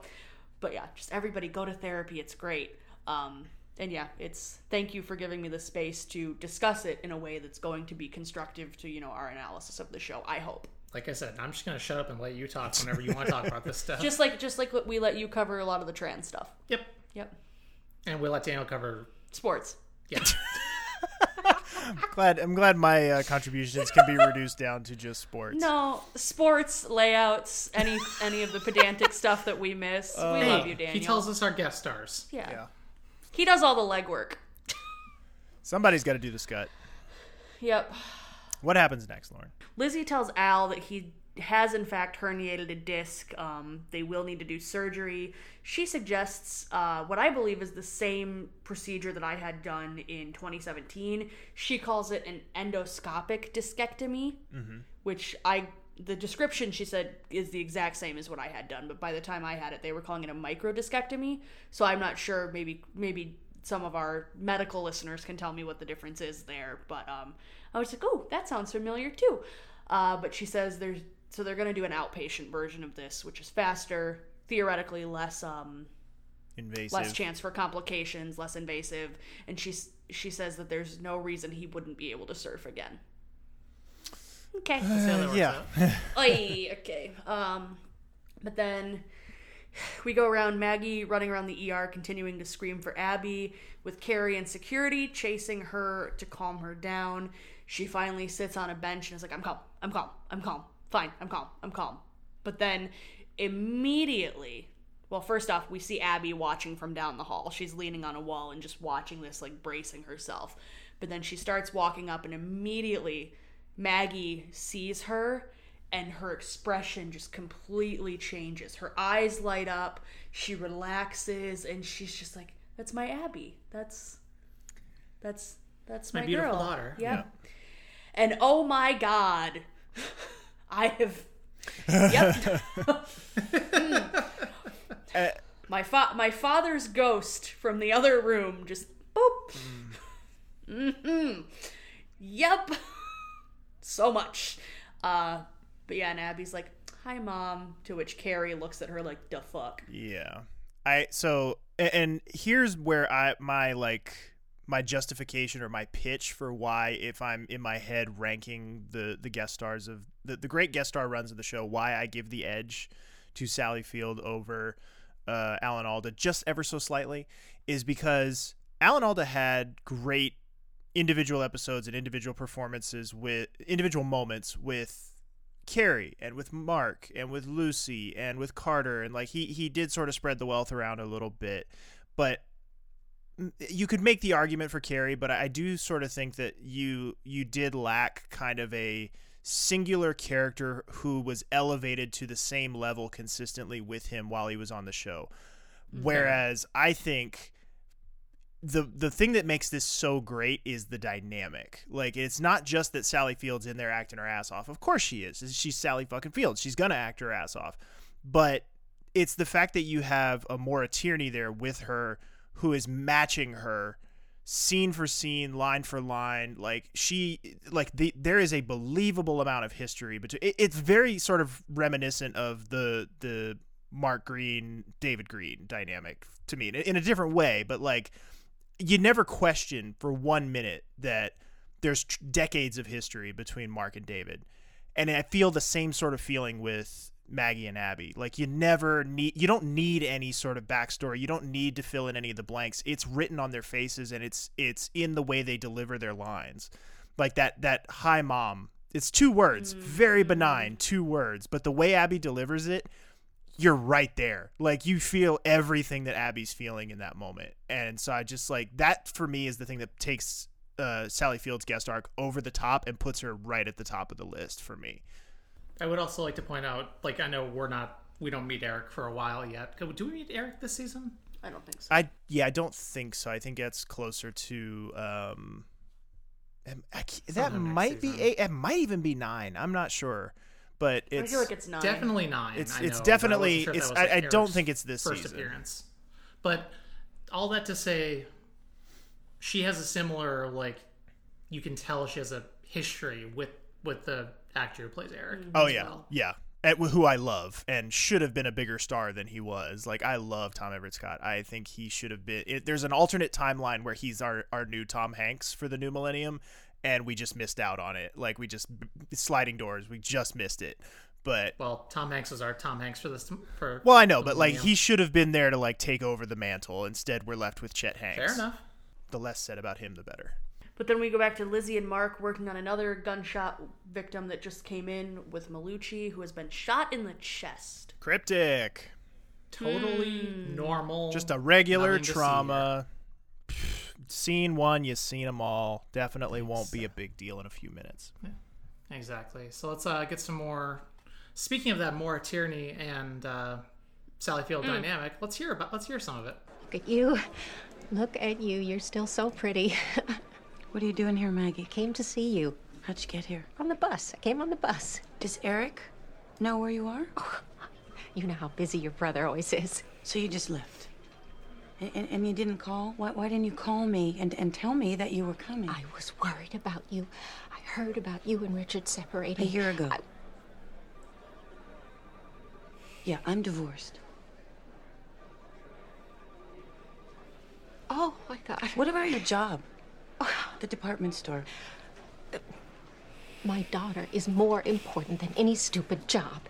but yeah, just everybody go to therapy. It's great. Um, and yeah, it's thank you for giving me the space to discuss it in a way that's going to be constructive to you know our analysis of the show. I hope. Like I said, I'm just gonna shut up and let you talk whenever you want to talk about this stuff. Just like just like what we let you cover a lot of the trans stuff. yep. Yep. And we'll let Daniel cover. Sports. Yeah. glad i'm glad my uh, contributions can be reduced down to just sports No, sports layouts, any any of the pedantic stuff that we miss. we love you, Daniel. he tells us our guest stars. Yeah. Yeah. He does all the legwork. somebody's got to do the scut Yep. what happens next lauren Lizzie tells Al that he has in fact herniated a disc. Um, they will need to do surgery. She suggests uh, what I believe is the same procedure that I had done in 2017. She calls it an endoscopic discectomy, which I the description she said is the exact same as what I had done. But by the time I had it, they were calling it a microdiscectomy. So I'm not sure. Maybe maybe some of our medical listeners can tell me what the difference is there. But um, I was like, oh, that sounds familiar too. Uh, but she says there's so they're going to do an outpatient version of this, which is faster, theoretically less um invasive less chance for complications, less invasive, and she she says that there's no reason he wouldn't be able to surf again. Okay. See how yeah out. Oy, okay. Um, but then we go around Maggie running around the ER, continuing to scream for Abby, with Kerry and security chasing her to calm her down. She finally sits on a bench and is like, I'm calm, I'm calm, I'm calm, fine, I'm calm, I'm calm. But then immediately, well, first off, we see Abby watching from down the hall. She's leaning on a wall and just watching this, like bracing herself. But then she starts walking up, and immediately Maggie sees her and her expression just completely changes. Her eyes light up, she relaxes, and she's just like, That's my Abby. That's that's that's my my, beautiful girl. daughter." Yeah. And oh my god. I have Yep. Mm. my fa- my father's ghost from the other room just boop. Mm-hmm. Yep. so much. Uh, but yeah, and Abby's like, "Hi, mom." To which Kerry looks at her like, "The fuck." Yeah. I so and here's where I my like my justification or my pitch for why if I'm in my head ranking the the guest stars of the, the great guest star runs of the show, why I give the edge to Sally Field over uh, Alan Alda just ever so slightly is because Alan Alda had great individual episodes and individual performances with individual moments with Kerry and with Mark and with Lucy and with Carter. And like he he did sort of spread the wealth around a little bit, but you could make the argument for Kerry, but I do sort of think that you you did lack kind of a singular character who was elevated to the same level consistently with him while he was on the show. Whereas I think the the thing that makes this so great is the dynamic. Like it's not just that Sally Fields in there acting her ass off. Of course she is. She's Sally fucking Fields. She's gonna act her ass off. But it's the fact that you have a Maura Tierney there with her who is matching her scene for scene, line for line. Like she, like the there is a believable amount of history, but it, it's very sort of reminiscent of the the Mark Greene, David Greene dynamic to me in, in a different way. But like, you never question for one minute that there's tr- decades of history between Mark and David, and I feel the same sort of feeling with Maggie and Abby. Like you never need you don't need any sort of backstory. You don't need to fill in any of the blanks. It's written on their faces and it's it's in the way they deliver their lines. Like that that hi mom. It's two words, mm-hmm. very benign, two words, but the way Abby delivers it, you're right there. Like you feel everything that Abby's feeling in that moment. And so I just like that for me is the thing that takes uh, Sally Field's guest arc over the top and puts her right at the top of the list for me. I would also like to point out, like, I know we're not, we don't meet Eric for a while yet. Do we meet Eric this season? I don't think so. I yeah, I don't think so. I think that's closer to um, I that Sometime next might be eight. It might even be nine. I'm not sure, but I it's feel like it's nine. Definitely nine. It's- I it's know, but I definitely- wasn't sure it's- that was, I- I don't think it's this first season. appearance. But all that to say, she has a similar like. You can tell she has a history with with the actor who plays Eric. oh yeah, well. yeah. At, who I love and should have been a bigger star than he was. Like I love Tom Everett Scott. I think he should have been. It, there's an alternate timeline where he's our our new Tom Hanks for the new millennium, and we just missed out on it. Like we just sliding doors. We just missed it. But Well, Tom Hanks is our Tom Hanks for this. For Well, I know, but like he should have been there to like take over the mantle. Instead, we're left with Chet Hanks. Fair enough. The less said about him, the better. But then we go back to Lizzie and Mark working on another gunshot victim that just came in with Malucci, who has been shot in the chest. Cryptic, Totally hmm. normal. just a regular nothing to see trauma. Pfft, Seen one, you've seen them all. Definitely won't be a big deal in a few minutes. here. Exactly. So let's uh, get some more. Speaking of that, Maura Tierney and uh, Sally Field Mm. dynamic. Let's hear about. Let's hear some of it. Look at you. Look at you. You're still so pretty. What are you doing here, Maggie? Came to see you How'd you get here? on the bus. I came on the bus. Does Eric know where you are? You know how busy your brother always is. So you just left. And, and, you didn't call? Why, why didn't you call me and, and tell me that you were coming? I was worried about you. I heard about you and Richard separating. A year ago. I- Yeah, I'm divorced. oh my God. What about your job? The department store. My daughter is more important than any stupid job.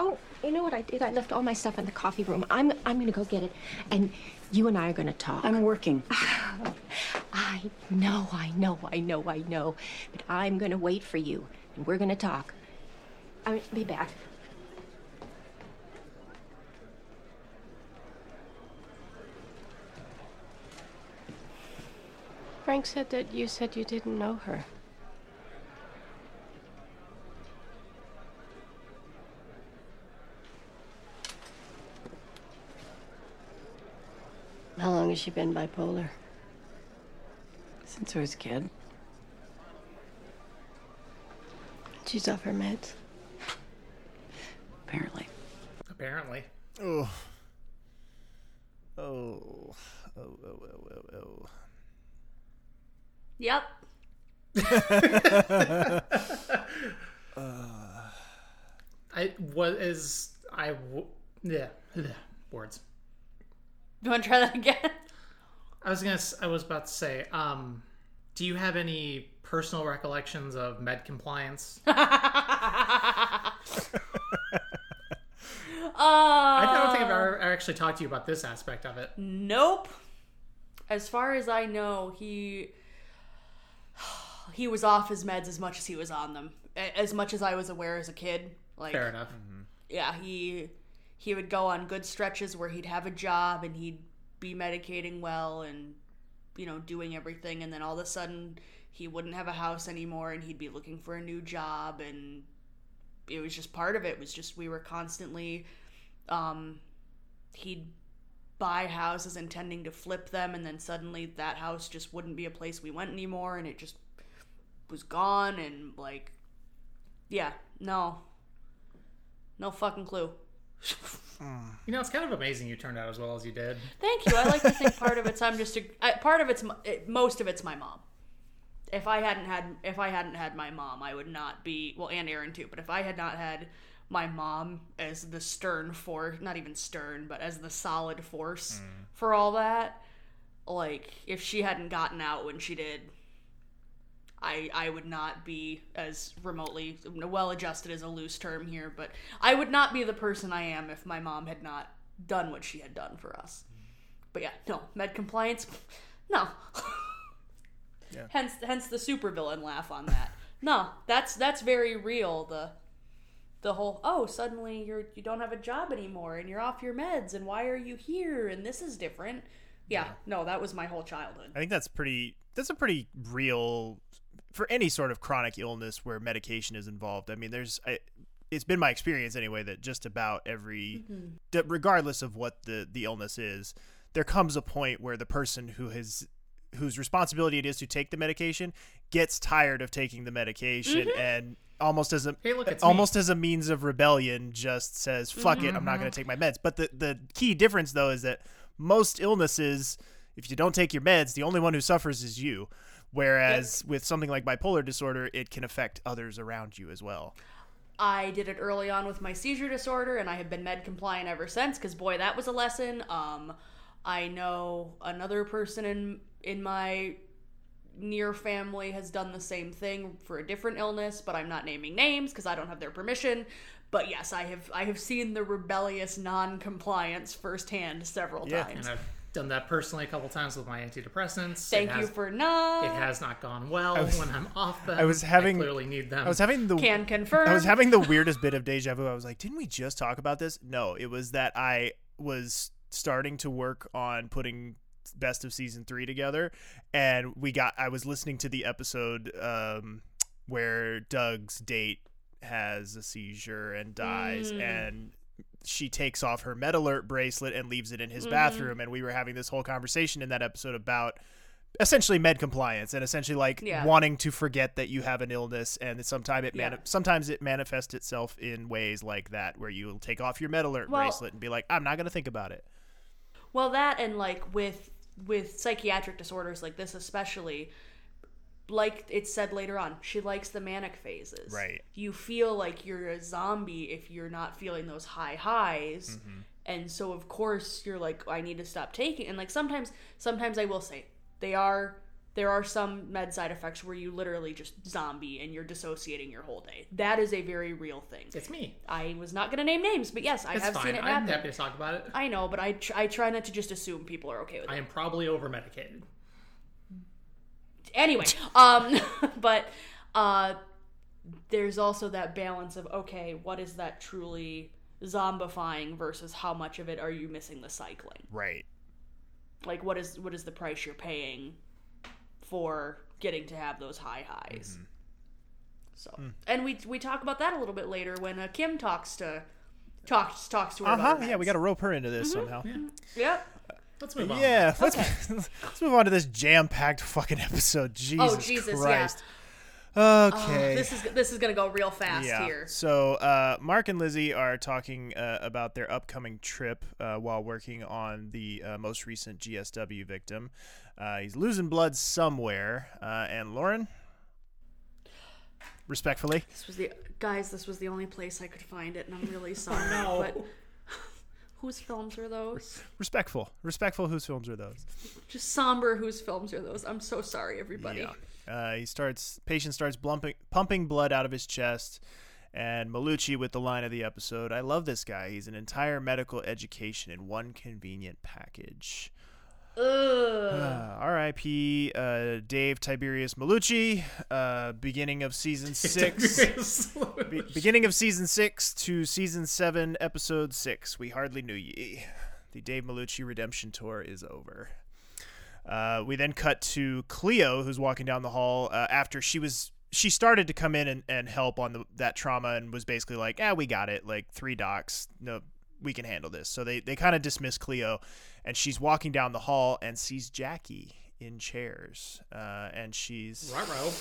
Oh, you know what I did? I left all my stuff in the coffee room. I'm I'm gonna go get it, and you and I are gonna talk. I'm working. I know, I know, I know, I know, but I'm gonna wait for you, and we're gonna talk. I'll be back. Frank said that you said you didn't know her. How long has she been bipolar? Since I was a kid. She's off her meds. Apparently. Apparently. Oh. Oh. Oh, oh, oh, oh, oh. Yep. Uh. I what is I w- yeah ugh, words. You want to try that again? I was gonna. I was about to say. Um, do you have any personal recollections of med compliance? Uh, I don't think I've ever actually talked to you about this aspect of it. Nope. As far as I know, he he was off his meds as much as he was on them. As much as I was aware as a kid. Like Fair enough. yeah, he he would go on good stretches where he'd have a job and he'd be medicating well and you know doing everything and then all of a sudden he wouldn't have a house anymore and he'd be looking for a new job and it was just part of it. It was just we were constantly um he'd buy houses intending to flip them and then suddenly that house just wouldn't be a place we went anymore and it just was gone and like yeah, no. No fucking clue. You know, it's kind of amazing you turned out as well as you did. Thank you. I like to think part of it's I'm just a I, part of it's it, most of it's my mom. If I hadn't had if I hadn't had my mom, I would not be well, and Aaron too. But if I had not had my mom as the stern force, not even stern, but as the solid force mm. for all that, like if she hadn't gotten out when she did, I I would not be as remotely well adjusted is a loose term here, but I would not be the person I am if my mom had not done what she had done for us. But yeah, no med compliance, no. yeah. Hence, hence the supervillain laugh on that. No, that's that's very real. The the whole oh suddenly you're you don't have a job anymore and you're off your meds and why are you here and this is different. Yeah, no, that was my whole childhood. I think that's pretty. That's a pretty real for any sort of chronic illness where medication is involved. I mean, there's. I, it's been my experience anyway that just about every, mm-hmm. that regardless of what the the illness is, there comes a point where the person who has whose responsibility it is to take the medication gets tired of taking the medication mm-hmm. and almost as a Hey, look, almost as a means of rebellion just says fuck it i'm not going to mm-hmm. take my meds but the the key difference though is that most illnesses if you don't take your meds the only one who suffers is you whereas with something like bipolar disorder it can affect others around you as well I did it early on with my seizure disorder, and I have been med compliant ever since. Because boy, that was a lesson. Um, I know another person in in my near family has done the same thing for a different illness, but I'm not naming names because I don't have their permission. But yes, I have I have seen the rebellious non-compliance firsthand several Yeah. times. And I've done that personally a couple times with my antidepressants. Thank It you for not. It has not gone well when I'm off them. I was having- clearly need them. i was having the Can confirm. I was having the weirdest bit of deja vu. I was like, didn't we just talk about this? No, it was that I was starting to work on putting best of season three together, and we got. I was listening to the episode um, where Doug's date has a seizure and dies, and she takes off her med alert bracelet and leaves it in his mm-hmm. bathroom, and we were having this whole conversation in that episode about essentially med compliance and essentially like Yeah. wanting to forget that you have an illness and sometimes it Yeah. sometimes it manifests itself in ways like that where you'll take off your med alert Well- bracelet and be like i'm not going to think about it Well, that and like with with psychiatric disorders like this, especially, like it said later on, she likes the manic phases. Right. You feel like you're a zombie if you're not feeling those high highs, mm-hmm. and so of course you're like, I need to stop taking. And like sometimes, sometimes I will say they are. There are some med side effects where you literally just zombie and you're dissociating your whole day. That is a very real thing. it's me. I was not going to name names, but yes, I It's have fine. seen it I'm happy to talk about it. I know, but I tr- I try not to just assume people are okay with it. I am probably over medicated. Anyway, um, but uh, there's also that balance of okay, what is that truly zombifying versus how much of it are you missing the cycling? right Like, what is what is the price you're paying for getting to have those high highs? Mm-hmm. So, Hmm. and we we talk about that a little bit later when uh, Kim talks to talks talks to her. uh-huh about her yeah we got to rope her into this somehow Yep. Let's move on. yeah let's, Okay. let's move on to this jam-packed fucking episode jesus, Oh Jesus, christ yeah. okay This is this is gonna go real fast yeah. here. So uh, Mark and Lizzie are talking uh, about their upcoming trip uh, while working on the uh, most recent GSW victim. Uh, he's losing blood somewhere, uh, and Lauren, respectfully, This was the guys. This was the only place I could find it, and I'm really sorry. no. But whose films are those? respectful, respectful. Whose films are those? Just somber. Whose films are those? I'm so sorry, everybody. Yeah. Uh, he starts. Patient starts blumping, pumping blood out of his chest. And Malucci with the line of the episode, I love this guy. He's an entire medical education in one convenient package. Uh, R.I.P. Uh, Dave Tiberius Malucci. Uh, beginning of season six. Be- beginning of season six to season seven, episode six. We hardly knew ye. The Dave Malucci redemption tour is over. Uh, we then cut to Cleo, who's walking down the hall uh, after she was. She started to come in and, and help on the, that trauma and was basically like, "Ah, we got it. Like three docs. No, we can handle this." So they they kind of dismiss Cleo, and she's walking down the hall and sees Jackie in chairs, uh, and she's Ruh-roh.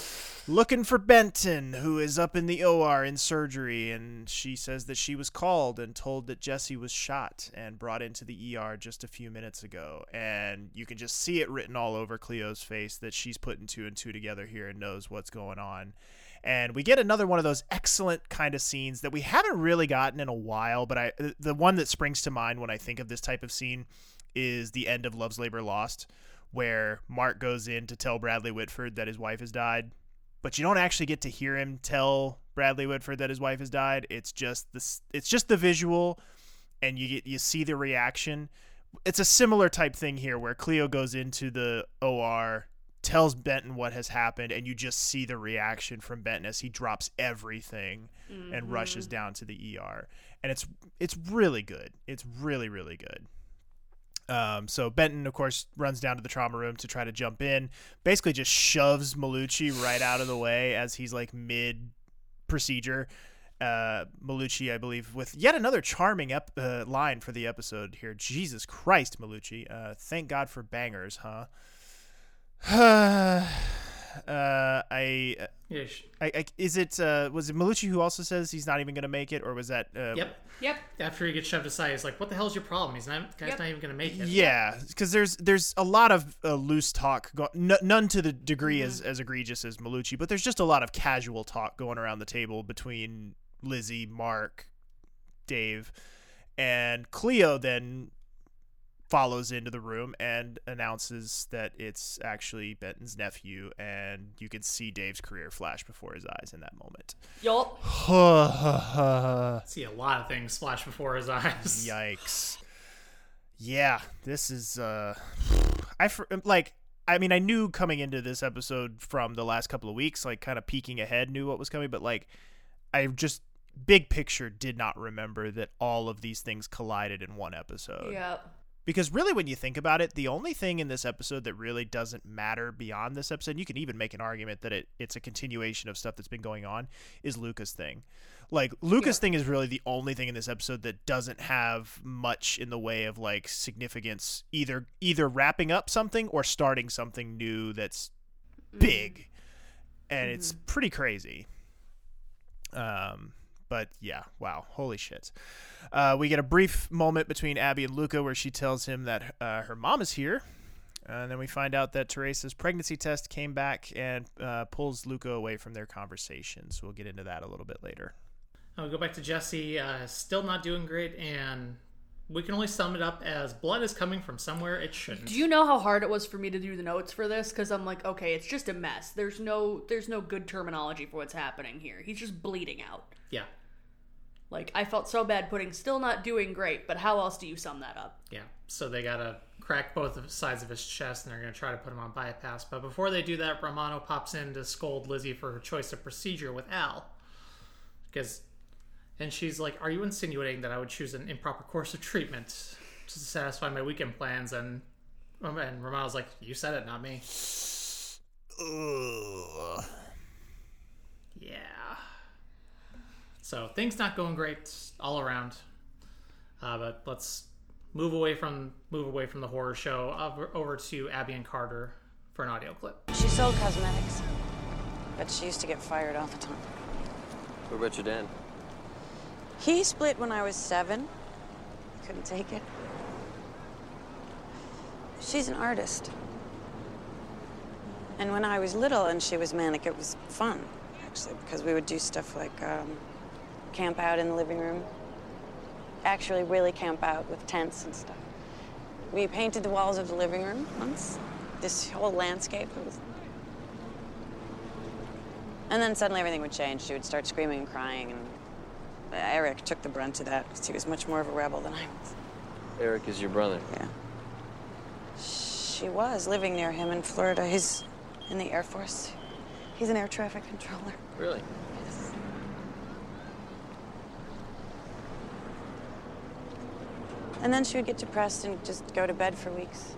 looking for Benton, who is up in the OR in surgery, and she says that she was called and told that Jesse was shot and brought into the ER just a few minutes ago. And you can just see it written all over Cleo's face that she's putting two and two together here and knows what's going on. And we get another one of those excellent kind of scenes that we haven't really gotten in a while, but I the one that springs to mind when I think of this type of scene is the end of Love's Labor Lost, where Mark goes in to tell Bradley Whitford that his wife has died, but you don't actually get to hear him tell Bradley Whitford that his wife has died. It's just this it's just the visual and you get you see the reaction. It's a similar type thing here where Cleo goes into the OR, tells Benton what has happened, and you just see the reaction from Benton as he drops everything and rushes down to the ER. And it's it's really good. It's really really good. Um, so Benton, of course, runs down to the trauma room to try to jump in. Basically, just shoves Malucci right out of the way as he's like mid procedure. Uh, Malucci, I believe, with yet another charming ep- uh, line for the episode here. Jesus Christ, Malucci. Uh, thank God for bangers, huh? uh, I, Yeah, I, I, is it uh, was it Malucci who also says he's not even going to make it, or was that? Uh, Yep. Yep. After he gets shoved aside, he's like, "What the hell's your problem? He's not. Guy's Yep. not even gonna make it." Yeah, because there's there's a lot of uh, loose talk, go- n- none to the degree as, Mm-hmm. as egregious as Malucci, but there's just a lot of casual talk going around the table between Lizzie, Mark, Dave, and Cleo. Then follows into the room and announces that it's actually Benton's nephew, and you can see Dave's career flash before his eyes in that moment. Yup. See a lot of things flash before his eyes. Yikes. Yeah, this is uh I fr- like I mean I knew coming into this episode from the last couple of weeks like kind of peeking ahead knew what was coming but like I just big picture did not remember that all of these things collided in one episode. Yep. Because really, when you think about it, the only thing in this episode that really doesn't matter beyond this episode, you can even make an argument that it, it's a continuation of stuff that's been going on, is Luca's thing. Like, Luca's thing is really the only thing in this episode that doesn't have much in the way of like significance, either either wrapping up something or starting something new that's big. And it's pretty crazy. Um, but yeah, wow, holy shit. Uh, we get a brief moment between Abby and Luca where she tells him that uh, her mom is here. And then we find out that Teresa's pregnancy test came back and uh, pulls Luca away from their conversation. So we'll get into that a little bit later. I'll go back to Jesse. Uh, still not doing great, and we can only sum it up as blood is coming from somewhere it shouldn't. Do you know how hard it was for me to do the notes for this? Because I'm like, okay, it's just a mess. There's no, there's no good terminology for what's happening here. He's just bleeding out. yeah, Like I felt so bad putting still not doing great, but how else do you sum that up? yeah. So they gotta crack both sides of his chest, and they're gonna try to put him on bypass. But before they do that, Romano pops in to scold Lizzie for her choice of procedure with Al, because, and she's like, "Are you insinuating that I would choose an improper course of treatment to satisfy my weekend plans?" And um, and Romano's like, "You said it, not me." Ugh. Yeah. So things not going great all around. Uh, but let's move away from move away from the horror show over, over to Abby and Carter for an audio clip. She sold cosmetics, but she used to get fired all the time. What about your dad? He split when I was seven. Couldn't take it. She's an artist. And when I was little and she was manic, it was fun, actually, because we would do stuff like um, camp out in the living room. Actually, really camp out with tents and stuff. We painted the walls of the living room once. This whole landscape. Was and then suddenly everything would change. She would start screaming and crying, and Eric took the brunt of that because he was much more of a rebel than I was. Eric is your brother. Yeah. She was living near him in Florida. He's in the Air Force. He's an air traffic controller. Really? Yes. And then she would get depressed and just go to bed for weeks.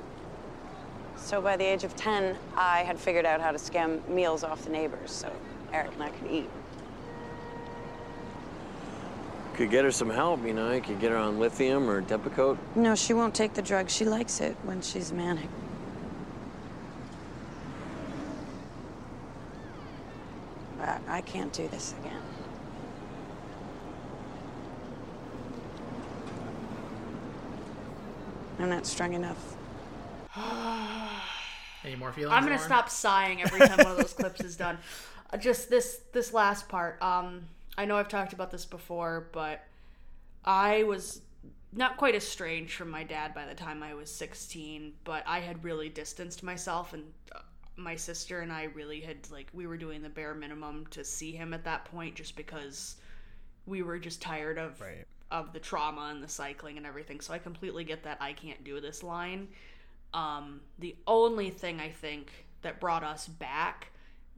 So by the age of 10, I had figured out how to scam meals off the neighbors so Eric and I could eat could get her some help, you know. You could get her on lithium or Depakote. No, she won't take the drug. She likes it when she's manic. But I can't do this again. I'm not strong enough. Any more feelings? I'm gonna more? stop sighing every time one of those clips is done. Uh, just this this last part. Um, I know I've talked about this before, but I was not quite estranged from my dad by the time I was 16, but I had really distanced myself, and uh, my sister and I really had like we were doing the bare minimum to see him at that point, just because we were just tired of Right. of the trauma and the cycling and everything. So I completely get that I can't do this line. Um, the only thing I think that brought us back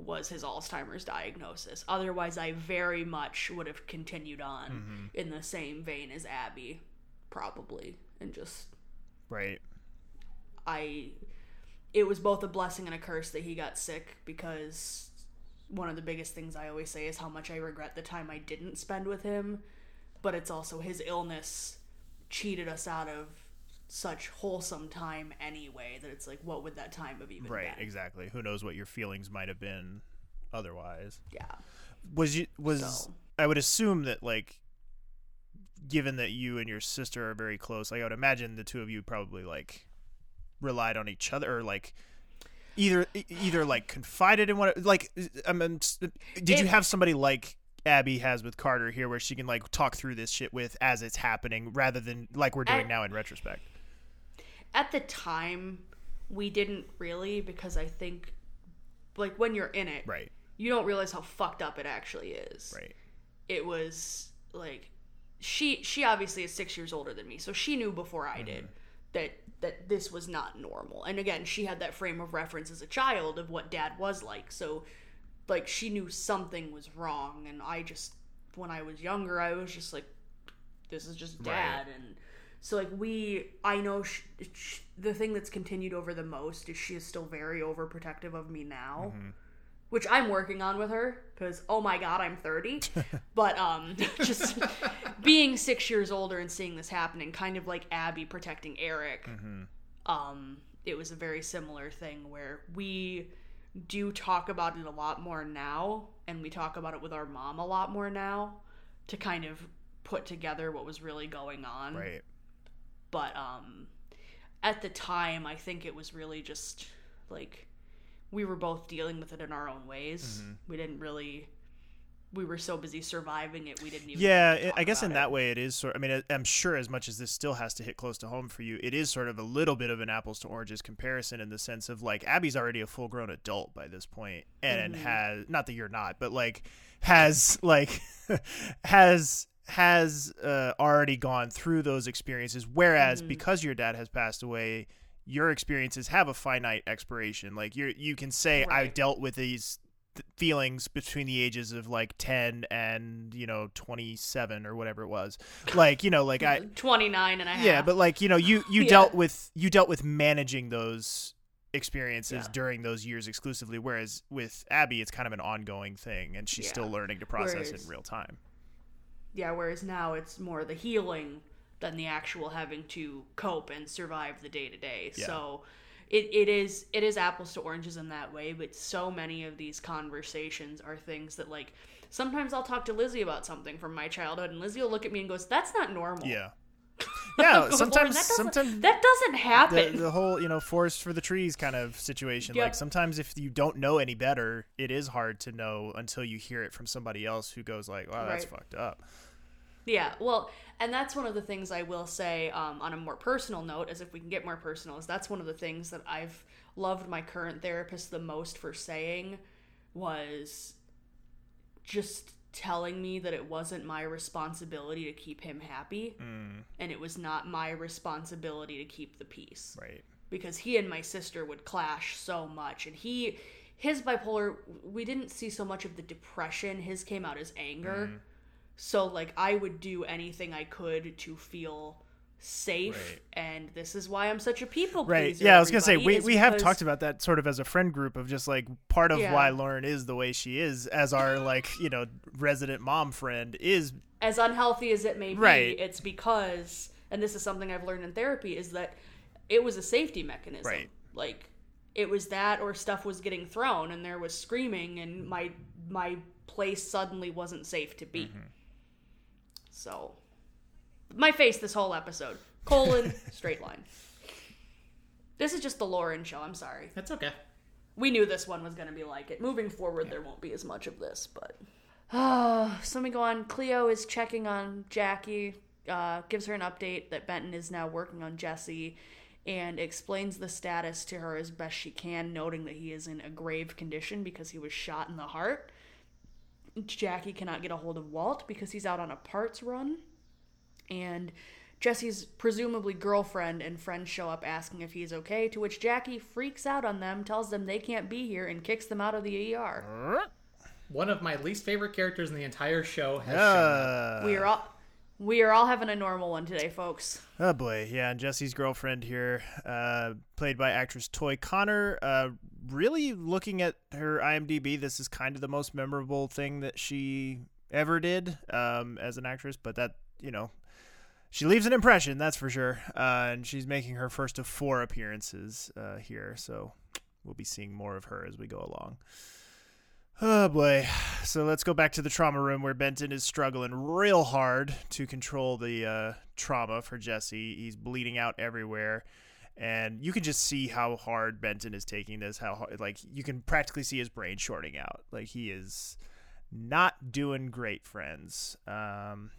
was his Alzheimer's diagnosis. Otherwise, I very much would have continued on mm-hmm. in the same vein as Abby, probably, and just Right. I. It was both a blessing and a curse that he got sick because one of the biggest things I always say is how much I regret the time I didn't spend with him, but it's also his illness cheated us out of such wholesome time anyway that it's like what would that time have even been? Right. been? Exactly. Who knows what your feelings might have been otherwise. Yeah. Was you was So- I would assume that like given that you and your sister are very close, like I would imagine the two of you probably like relied on each other or like either either like confided in what like I mean, did you have somebody like Abby has with Carter here where she can like talk through this shit with as it's happening rather than like we're doing I- now in retrospect. At the time, we didn't really because I think like when you're in it, Right. you don't realize how fucked up it actually is. Right. it was like she she obviously is six years older than me so she knew before i did mm-hmm. that that this was not normal and again she had that frame of reference as a child of what dad was like so like she knew something was wrong and i just when i was younger i was just like this is just dad and so like we i know sh sh the thing that's continued over the most is she is still very overprotective of me now which I'm working on with her because oh my god, I'm 30. but um, just being six years older and seeing this happening, kind of like Abby protecting Eric. Um, it was a very similar thing where we do talk about it a lot more now, and we talk about it with our mom a lot more now to kind of put together what was really going on Right. But um at the time i think it was really just like we were both dealing with it in our own ways we didn't really we were so busy surviving it we didn't even Yeah, I guess in about that it. way it is sort. I mean, I'm sure as much as this still has to hit close to home for you, it is sort of a little bit of an apples to oranges comparison in the sense of like Abby's already a full grown adult by this point, and Mm-hmm. has not that you're not, but like has like has has uh, already gone through those experiences. Whereas Mm-hmm. because your dad has passed away. Your experiences have a finite expiration. Like you, you can say I dealt with these th- feelings between the ages of like 10 and you know 27 or whatever it was like you know like i 29 and a half yeah but like you know you you Yeah. dealt with you dealt with managing those experiences Yeah. during those years exclusively whereas with abby it's kind of an ongoing thing and she's Yeah. still learning to process it in real time yeah whereas now it's more the healing than the actual having to cope and survive the day to day so it, it is it is apples to oranges in that way but so many of these conversations are things that like sometimes i'll talk to lizzie about something from my childhood and lizzie will look at me and goes that's not normal. Yeah yeah sometimes that doesn't- sometimes that doesn't the, happen the whole you know forest for the trees kind of situation Yep. like sometimes if you don't know any better it is hard to know until you hear it from somebody else who goes like wow that's Right. fucked up Yeah, well, and that's one of the things I will say um, on a more personal note, as if we can get more personal, is that's one of the things that I've loved my current therapist the most for saying was just telling me that it wasn't my responsibility to keep him happy and it was not my responsibility to keep the peace. Right. Because he and my sister would clash so much and he his bipolar we didn't see so much of the depression. His came out as anger. Mm-hmm. so like i would do anything i could to feel safe Right. and this is why i'm such a people pleaser Right. Yeah, I was gonna say we, we have because- talked about that sort of as a friend group of just like part of Yeah. why Lauren is the way she is as our like you know resident mom friend is as unhealthy as it may be, Right. it's because, and this is something I've learned in therapy, is that it was a safety mechanism. Right. Like, it was that or stuff was getting thrown and there was screaming and my my place suddenly wasn't safe to be. Mm-hmm. So, my face this whole episode colon straight line. This is just the Lauren show. I'm sorry. That's okay. We knew this one was going to be like it. Moving forward, there won't be as much of this, but. Uh, so let me go on. Cleo is checking on Jackie, uh, gives her an update that Benton is now working on Jesse, and explains the status to her as best she can, noting that he is in a grave condition because he was shot in the heart. Jackie cannot get a hold of Walt because he's out on a parts run. And Jesse's presumably girlfriend and friends show up asking if he's okay, to which Jackie freaks out on them, tells them they can't be here, and kicks them out of the ER. One of my least favorite characters in the entire show has shown up. Uh, We are all we are all having a normal one today, folks. Oh boy, yeah, and Jesse's girlfriend here, uh, played by actress Toy Connor. Uh, really looking at her IMDb, this is kind of the most memorable thing that she ever did um, as an actress. But that, you know, she leaves an impression, that's for sure. Uh, and she's making her first of four appearances uh, here, so we'll be seeing more of her as we go along. Oh boy. So let's go back to the trauma room where Benton is struggling real hard to control the uh, trauma for Jesse. He's bleeding out everywhere. And you can just see how hard Benton is taking this. How hard, like you can practically see his brain shorting out. Like he is not doing great, friends. Um,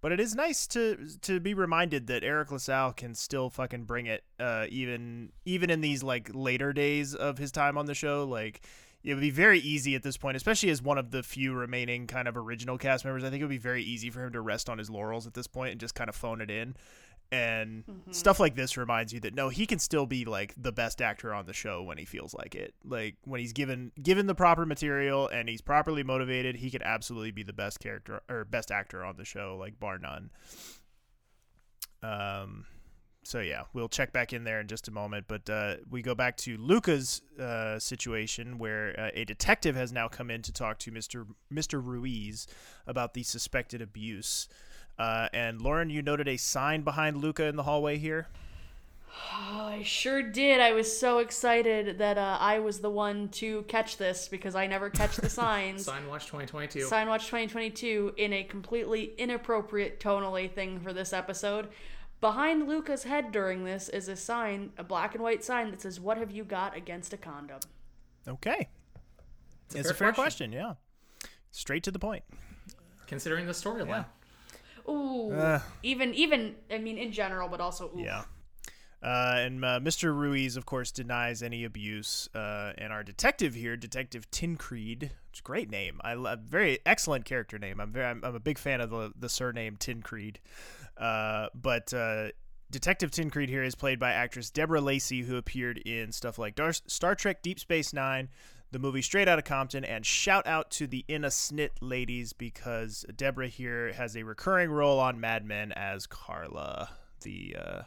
but it is nice to to be reminded that Eric LaSalle can still fucking bring it, uh, even even in these like later days of his time on the show. Like it would be very easy at this point, especially as one of the few remaining kind of original cast members. I think it would be very easy for him to rest on his laurels at this point and just kind of phone it in. And stuff like this reminds you that no, he can still be like the best actor on the show when he feels like it. Like when he's given given the proper material and he's properly motivated, he could absolutely be the best character or best actor on the show, like bar none. Um, so yeah, we'll check back in there in just a moment. But uh, we go back to Luca's uh, situation where uh, a detective has now come in to talk to Mister Mister Ruiz about the suspected abuse. Uh, and Lauren, you noted a sign behind Luca in the hallway here. Oh, I sure did. I was so excited that uh, I was the one to catch this because I never catch the signs. Sign Watch 2022. Sign Watch 2022 in a completely inappropriate tonally thing for this episode. Behind Luca's head during this is a sign, a black and white sign that says, What have you got against a condom? Okay, it's, a a fair fair question. Yeah, straight to the point. Considering the storyline. Ooh. Uh. even, even, I mean, in general, but also, ooh. Yeah. Uh, and uh, Mr. Ruiz, of course, denies any abuse. Uh, and our detective here, Detective Tincreed, is a great name. I love very excellent character name. I'm very, I'm, I'm a big fan of the the surname Tincreed. Uh, but uh, Detective Tincreed here is played by actress Deborah Lacey, who appeared in stuff like Dar- Star Trek: Deep Space Nine, the movie Straight Outta Compton, and shout out to the In a Snit ladies because Deborah here has a recurring role on Mad Men as Carla, the uh,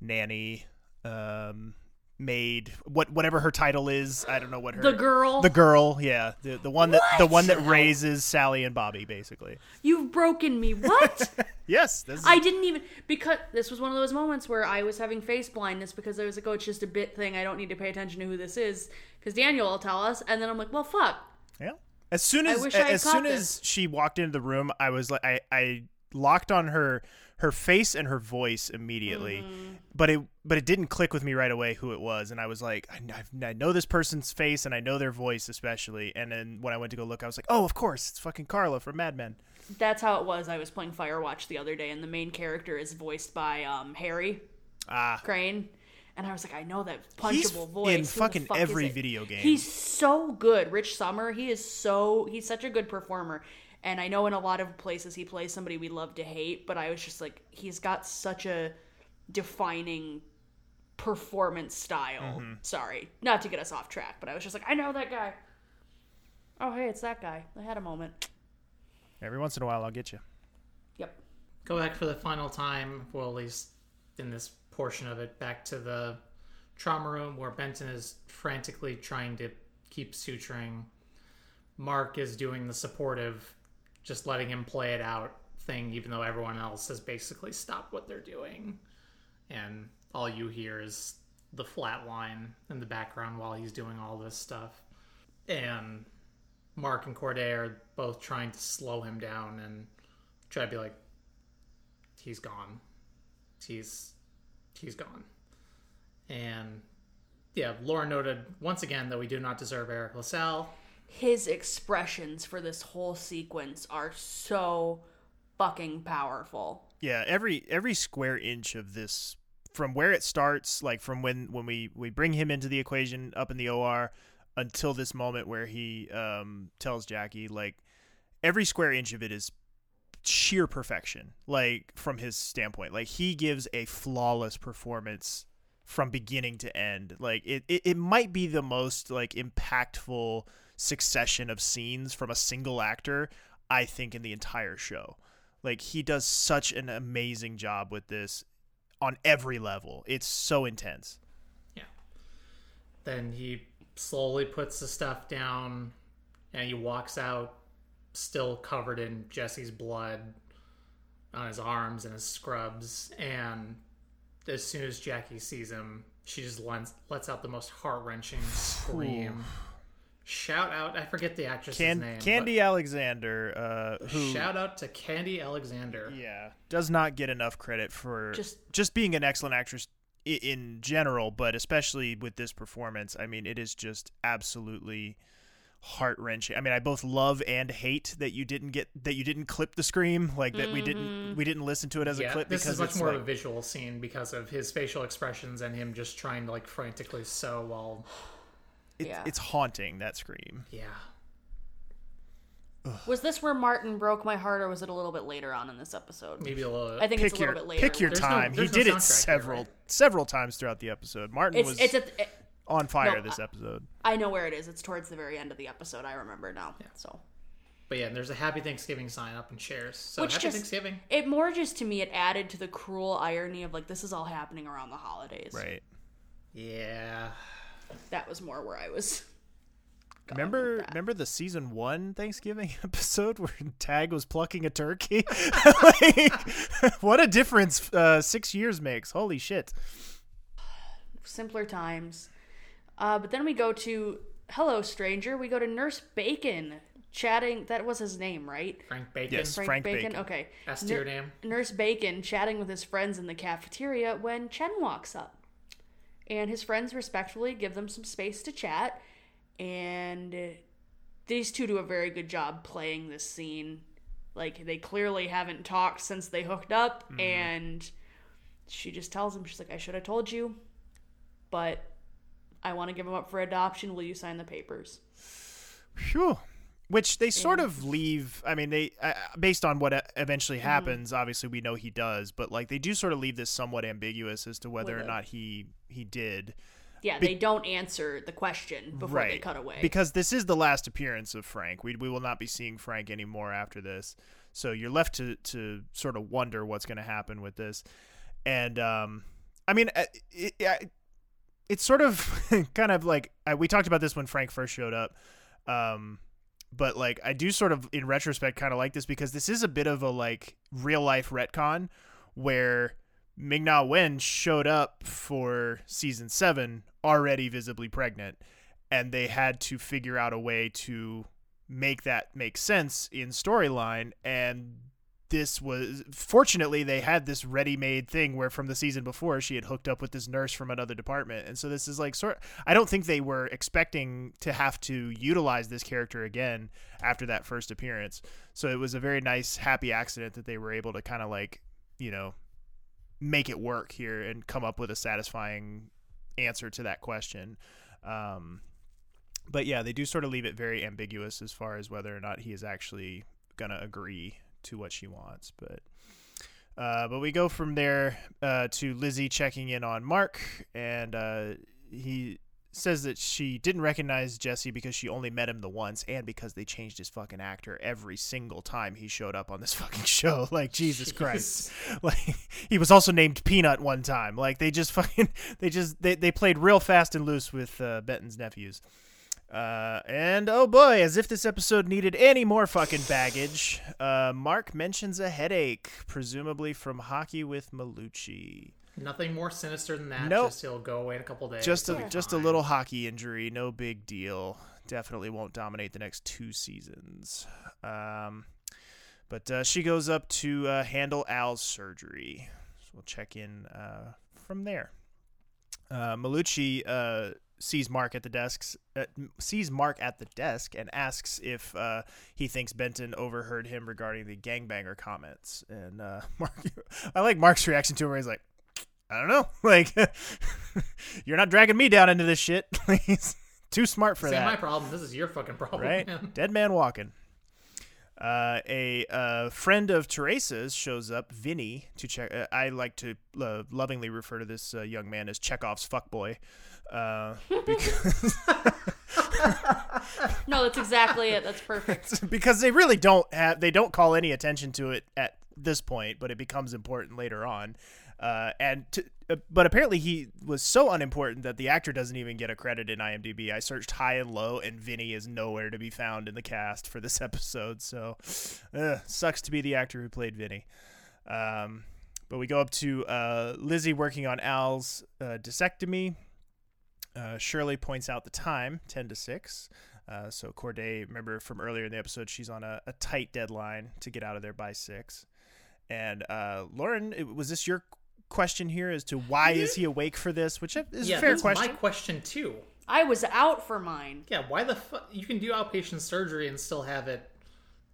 nanny, um, maid, what whatever her title is. I don't know what her The girl. the girl, yeah, the the one that the one that raises Sally and Bobby, basically. You've broken me. What? Yes, this is, I didn't even because this was one of those moments where I was having face blindness because I was like, "Oh, it's just a bit thing. I don't need to pay attention to who this is." Because Daniel will tell us, and then I'm like, "Well, fuck." Yeah. As soon as I as soon this. as she walked into the room, I was like I, I locked on her her face and her voice immediately. Mm-hmm. But it but it didn't click with me right away who it was and I was like I, I've- know this person's face and I know their voice especially and then when I went to go look I was like, "Oh, of course, it's fucking Carla from Mad Men." That's how it was. I was playing Firewatch the other day, and the main character is voiced by um, Harry Ah. Crane. And I was like, I know that He's punchable in voice. Who fucking fuck every video game. He's so good. Rich Sommer, he is so he's such a good performer. And I know in a lot of places he plays somebody we love to hate, but I was just like, he's got such a defining performance style. Mm-hmm. Sorry, not to get us off track, but I was just like, I know that guy. Oh, hey, it's that guy. I had a moment. Every once in a while I'll get you. Yep. Go back for the final time, well, at least in this portion of it, back to the trauma room where Benton is frantically trying to keep suturing. Mark is doing the supportive, just letting him play it out thing, even though everyone else has basically stopped what they're doing. And all you hear is the flat line in the background while he's doing all this stuff. And Mark and Corday are both trying to slow him down and try to be like, he's gone. He's he's gone. And yeah, Laura noted once again that we do not deserve Eric LaSalle. His expressions for this whole sequence are so fucking powerful. Yeah, every every square inch of this from where it starts, like from when when we we bring him into the equation up in the OR until this moment where he um tells Jackie like every square inch of it is sheer perfection like from his standpoint like he gives a flawless performance from beginning to end like it, it, it might be the most like impactful succession of scenes from a single actor i think in the entire show like he does such an amazing job with this on every level it's so intense Yeah. Then he slowly puts the stuff down and he walks out still covered in Jesse's blood on his arms and his scrubs and as soon as Jackie sees him, she just lets, lets out the most heart-wrenching scream. Shout out, I forget the actress's Can- name. Khandi Alexander uh who Shout out to Khandi Alexander. yeah does not get enough credit for Just- just being an excellent actress i- in general but especially with this performance i mean it is just absolutely heart-wrenching i mean i both love and hate that you didn't get that you didn't clip the scream like that we didn't we didn't listen to it as a clip this because is much more like, of a visual scene because of his facial expressions and him just trying to like frantically sew while it, Yeah. it's haunting that scream yeah Was this where Martin broke my heart, or was it a little bit later on in this episode? maybe a little I think it's pick a your little bit later. pick your There's time there's he no did it soundtrack here, several right? several times throughout the episode martin It's was it's a, it, on fire no, this episode I know where it is. It's towards the very end of the episode. I remember now. Yeah. So But yeah, there's a Happy Thanksgiving sign up in chairs. So Which Happy just- Thanksgiving. it more just to me it added to the cruel irony of like this is all happening around the holidays. right Yeah. That was more where I was. Remember, remember the season one Thanksgiving episode where Tag was plucking a turkey? like, what a difference uh, six years makes! Holy shit! simpler times. Uh, but then we go to hello stranger. We go to Nurse Bacon chatting. That was his name, right? Frank Bacon. Yes. Frank Bacon. Okay. That's your tier name. Nurse Bacon chatting with his friends in the cafeteria when Chen walks up. And his friends respectfully give them some space to chat. And these two do a very good job playing this scene. Like, they clearly haven't talked since they hooked up. Mm-hmm. And she just tells him, she's like, I should have told you, but I want to give him up for adoption. Will you sign the papers? Phew. Which they sort of leave. I mean, they uh, based on what uh, eventually Mm-hmm. happens. Obviously, we know he does, but like they do sort of leave this somewhat ambiguous as to whether or With a- not he he did. Yeah, they don't answer the question before right. they cut away. Because this is the last appearance of Frank. We we will not be seeing Frank anymore after this. So you're left to to sort of wonder what's going to happen with this. And um I mean uh, it, it, it's sort of kind of like uh, we talked about this when Frank first showed up. Um but like I do sort of in retrospect kind of like this because this is a bit of a like real life retcon where Ming Na Wen showed up for season seven already visibly pregnant, and they had to figure out a way to make that make sense in storyline. And this was fortunately they had this ready-made thing where from the season before she had hooked up with this nurse from another department, and so this is like sort. I don't think they were expecting to have to utilize this character again after that first appearance. So it was a very nice, happy accident that they were able to kind of like, you know, make it work here and come up with a satisfying answer to that question. Um, but yeah, they do sort of leave it very ambiguous as far as whether or not he is actually gonna agree to what she wants. But uh, but we go from there uh, to Lizzie checking in on Mark, and uh, he says that she didn't recognize Jesse because she only met him the once, and because they changed his fucking actor every single time he showed up on this fucking show. Like Jesus Christ, like he was also named Peanut one time. Like they just fucking they just they, they played real fast and loose with uh, Benton's nephews. Uh, and oh boy, as if this episode needed any more fucking baggage, uh, Mark mentions a headache, presumably from hockey with Malucci. Nothing more sinister than that. Nope. Just he'll go away in a couple days. Just a be just a little hockey injury, no big deal. definitely won't dominate the next two seasons. Um, but uh, she goes up to uh, handle Al's surgery. So we'll check in uh, from there. Uh, Malucci uh, sees Mark at the desks, uh, sees Mark at the desk, and asks if uh, he thinks Benton overheard him regarding the gangbanger comments. And uh, Mark, I like Mark's reaction to him. Where he's like, "I don't know, like you're not dragging me down into this shit. he's too smart for This ain't that." my problem. This is your fucking problem. right? man. Dead man walking. Uh, a uh, friend of Teresa's shows up, Vinny, to check. Uh, I like to uh, lovingly refer to this uh, young man as Chekhov's fuckboy. Uh, because, No, that's exactly it. That's perfect. because they really don't have they don't call any attention to it at this point, but it becomes important later on. Uh, and to, uh, but apparently he was so unimportant that the actor doesn't even get a credit in IMDb. I searched high and low, and Vinny is nowhere to be found in the cast for this episode. So, uh, sucks to be the actor who played Vinny. Um, but we go up to uh, Lizzie working on Al's uh, discectomy. Uh, Shirley points out the time, 10 to 6. Uh, so Corday, remember from earlier in the episode, she's on a, a tight deadline to get out of there by 6. And uh, Lauren, was this your question here as to why is he awake for this? Which is yeah, a fair that's question. my question too. I was out for mine. Yeah, why the fuck you can do outpatient surgery and still have it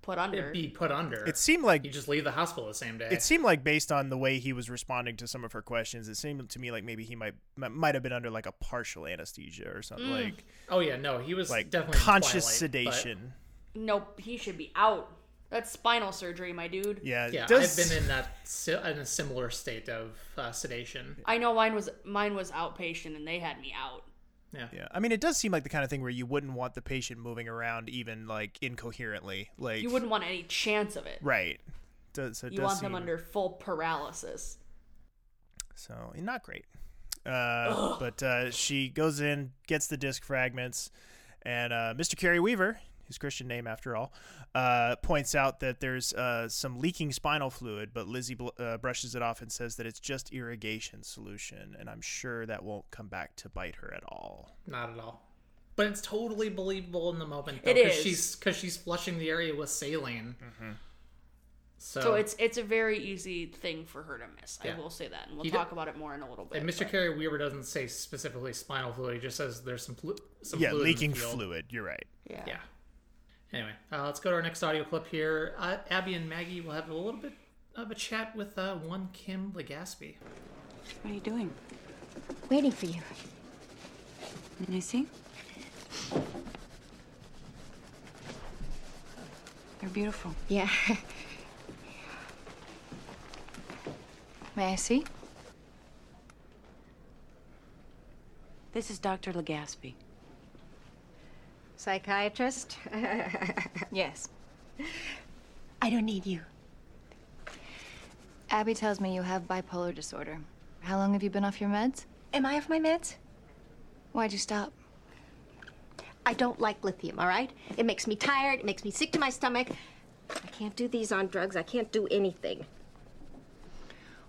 Put under. it be put under? It seemed like you just leave the hospital the same day. It seemed like based on the way he was responding to some of her questions, it seemed to me like maybe he might might have been under like a partial anesthesia or something Mm. like oh yeah, no, he was like definitely conscious Twilight, but- sedation. Nope, he should be out. That's spinal surgery, my dude. Yeah, Yeah, does- I've been in that in a similar state of uh, sedation. I know mine was mine was outpatient and they had me out. Yeah. Yeah, I mean, it does seem like the kind of thing where you wouldn't want the patient moving around even like incoherently, like You wouldn't want any chance of it. right. Does, so it You does want them under full paralysis. So not great. Uh, but uh, she goes in, gets the disc fragments, and uh, Mr. Kerry Weaver, his Christian name after all, uh, points out that there's uh, some leaking spinal fluid, but Lizzie bl- uh, brushes it off and says that it's just irrigation solution, and I'm sure that won't come back to bite her at all. Not at all. But it's totally believable in the moment. Though, It 'cause is. She's because she's flushing the area with saline. So, So, it's it's a very easy thing for her to miss. Yeah. I will say that, and we'll He talk did- about it more in a little bit. and Mr. Kerry Weaver doesn't say specifically spinal fluid. He just says there's some flu- some yeah, fluid in the leaking field. fluid. You're right. Yeah. Yeah. Anyway, uh, let's go to our next audio clip here. Uh, Abby and Maggie will have a little bit of a chat with uh, one Kim Legaspi. What are you doing? Waiting for you. Can I see? They're beautiful. Yeah. May I see? This is Dr. Legaspi. Psychiatrist? Yes. I don't need you. Abby tells me you have bipolar disorder. How long have you been off your meds? Am I off my meds? Why'd you stop? I don't like lithium, all right? It makes me tired, it makes me sick to my stomach. I can't do these on drugs, I can't do anything.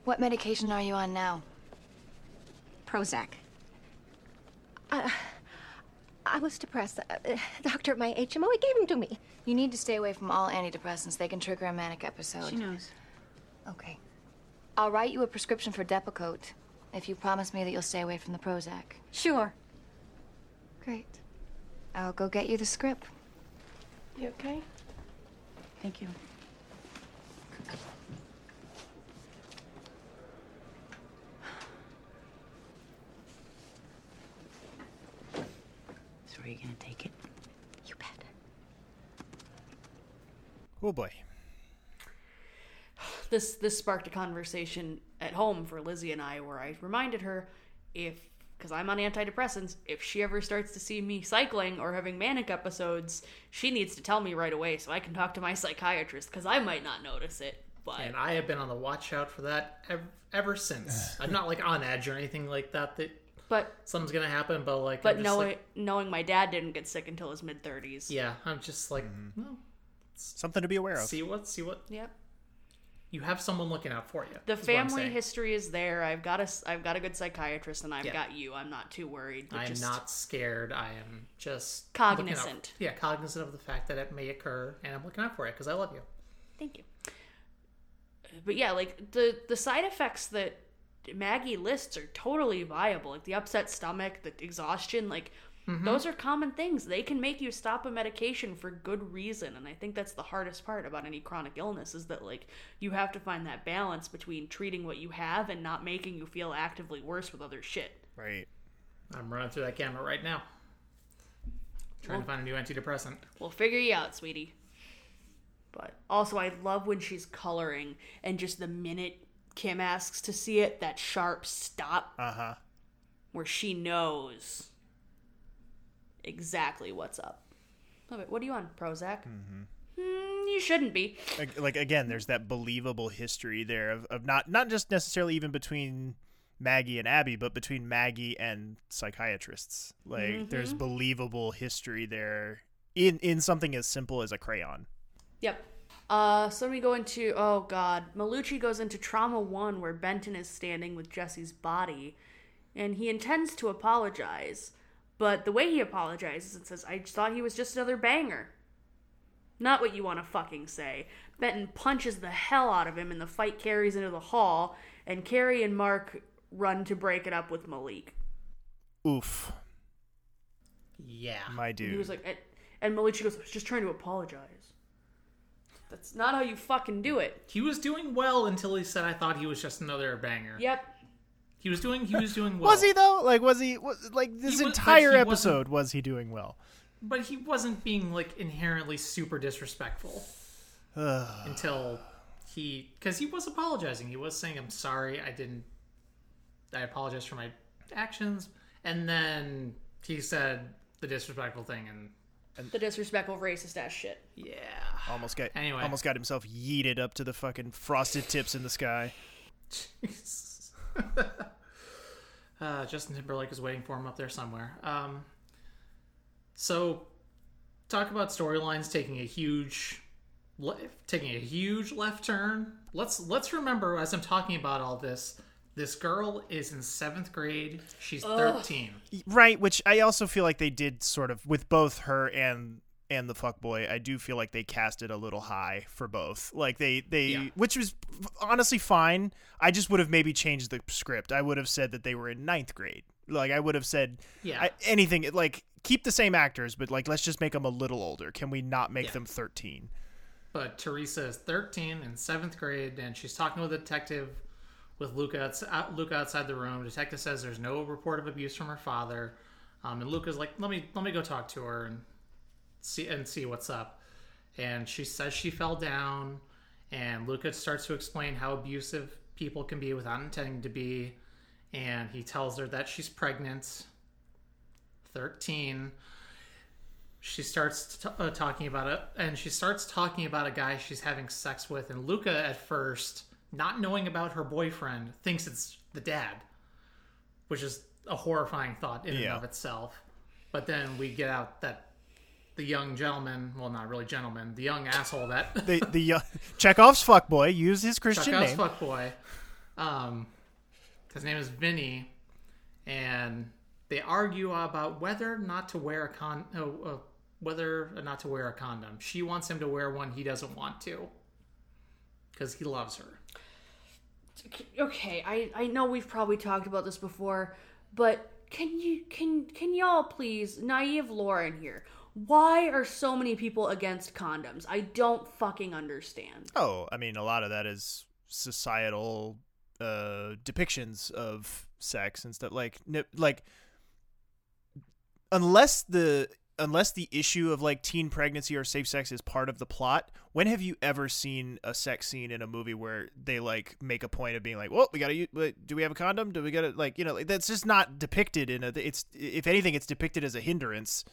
What medication are you on now? Prozac. Uh, I was depressed. Uh, uh, doctor at my HMO, he gave them to me. You need to stay away from all antidepressants. They can trigger a manic episode. She knows. Okay. I'll write you a prescription for Depakote if you promise me that you'll stay away from the Prozac. Sure. Great. I'll go get you the script. You okay? Thank you. So are you gonna take it? You bet. Oh boy. this this sparked a conversation at home for Lizzie and I where I reminded her if because I'm on antidepressants, if she ever starts to see me cycling or having manic episodes, she needs to tell me right away so I can talk to my psychiatrist because I might not notice it. But And I have been on the watch out for that ever, ever since. I'm not like on edge or anything like that. That but something's gonna happen, but like, but knowing like, knowing my dad didn't get sick until his mid thirties. yeah, I'm just like, Mm-hmm. well, Something to be aware of. see what, see what. Yep. you have someone looking out for you. The is what I'm family history is there. I've got a s- I've got a good psychiatrist, and I've Yeah. got you. I'm not too worried. I am just- not scared. I am just looking out- Cognizant. yeah, cognizant of the fact that it may occur, and I'm looking out for it because I love you. Thank you. But yeah, like the the side effects that Maggie lists are totally viable. Like the upset stomach, the exhaustion, like Mm-hmm. those are common things. They can make you stop a medication for good reason, and I think that's the hardest part about any chronic illness is that like you have to find that balance between treating what you have and not making you feel actively worse with other shit. Right. I'm running through that camera right now, trying to find a new antidepressant. We'll figure you out, sweetie. But also, I love when she's coloring and just the minute Kim asks to see it, that sharp stop Uh huh. where she knows exactly what's up. Love it. What are you on, Prozac? Mm, you shouldn't be. Like, like again, there's that believable history there of, of not not just necessarily even between Maggie and Abby, but between Maggie and psychiatrists. Like there's believable history there in in something as simple as a crayon. Yep. Uh, so we go into oh god, Malucci goes into trauma one where Benton is standing with Jesse's body, and he intends to apologize, but the way he apologizes, and says, "I thought he was just another banger." Not what you want to fucking say. Benton punches the hell out of him, and the fight carries into the hall, and Kerry and Mark run to break it up with Malik. Oof, Yeah, my And dude. he was like, and, and Malucci goes, "I was just trying to apologize." That's not how you fucking do it. he was doing well until he said, "I thought he was just another banger." Yep. He was doing. He was doing well. was he though? Like was he? Was, like this was- entire he wasn't- episode was he doing well? But he wasn't being like inherently super disrespectful until he, because he was apologizing. He was saying, "I'm sorry. I didn't. I apologize for my actions." And then he said the disrespectful thing, and The disrespectful racist ass shit. yeah, Almost got Anyway. almost got himself yeeted up to the fucking frosted tips in the sky. uh, Justin Timberlake is waiting for him up there somewhere. Um, so, talk about storylines taking a huge, le- taking a huge left turn. Let's let's remember as I'm talking about all this, this girl is in seventh grade. She's thirteen. Right, which I also feel like they did sort of with both her and and the fuckboy. I do feel like they cast it a little high for both. Like they they Yeah. which was honestly fine. I just would have maybe changed the script. I would have said that they were in ninth grade. Like I would have said Yeah. I, anything like keep the same actors, but like let's just make them a little older. Can we not make Yeah. them thirteen? But Teresa is 13 in seventh grade, and she's talking with a detective with Luca, out, Luca outside the room. detective says there's no report of abuse from her father, um, and Luca's like, "Let me let me go talk to her and see and see what's up." And she says she fell down, and Luca starts to explain how abusive people can be without intending to be, and he tells her that she's pregnant, 13 she starts t- uh, talking about it and she starts talking about a guy she's having sex with. And luca at first not knowing about her boyfriend thinks it's the dad which is a horrifying thought in and of itself. But then we get out that the young gentleman well not really gentleman the young asshole that The the uh, Chekhov's fuckboy used his Christian Chekhov's name. fuckboy. Um, his name is Vinny, and they argue about whether or not to wear a con, uh, uh, whether or not to wear a condom. She wants him to wear one. He doesn't want to, because he loves her. Okay, I I know we've probably talked about this before, but can you can can y'all please naive Lauren here? Why are so many people against condoms? I don't fucking understand. Oh, I mean, a lot of that is societal uh, depictions of sex and stuff. Like, n- like unless the unless the issue of like teen pregnancy or safe sex is part of the plot, when have you ever seen a sex scene in a movie where they like make a point of being like, "Well, we gotta, do we have a condom? Do we gotta like, you know, like, that's just not depicted in a. It's if anything, it's depicted as a hindrance.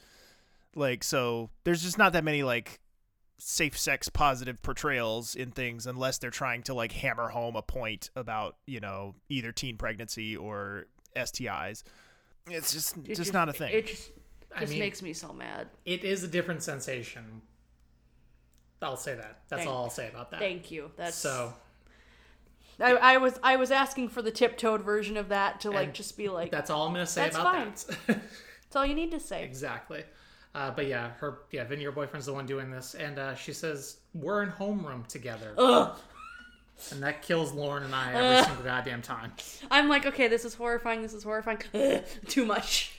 Like, so there's just not that many like safe sex positive portrayals in things unless they're trying to like hammer home a point about you know either teen pregnancy or STIs. It's just It just, not a thing. It just, I just mean- makes me so mad. It is a different sensation. I'll say that. That's Thank- all I'll say about that. Thank you. That's So, I, I was I was asking for the tiptoed version of that to like And just be like That's all I'm gonna say That's about fine. that. That's all you need to say. exactly. Uh, but yeah, her yeah, Vinny, your boyfriend's the one doing this, and uh, she says we're in homeroom together, Ugh. and that kills Lauren and I every Ugh. single goddamn time. I'm like, okay, this is horrifying. This is horrifying. Ugh, too much.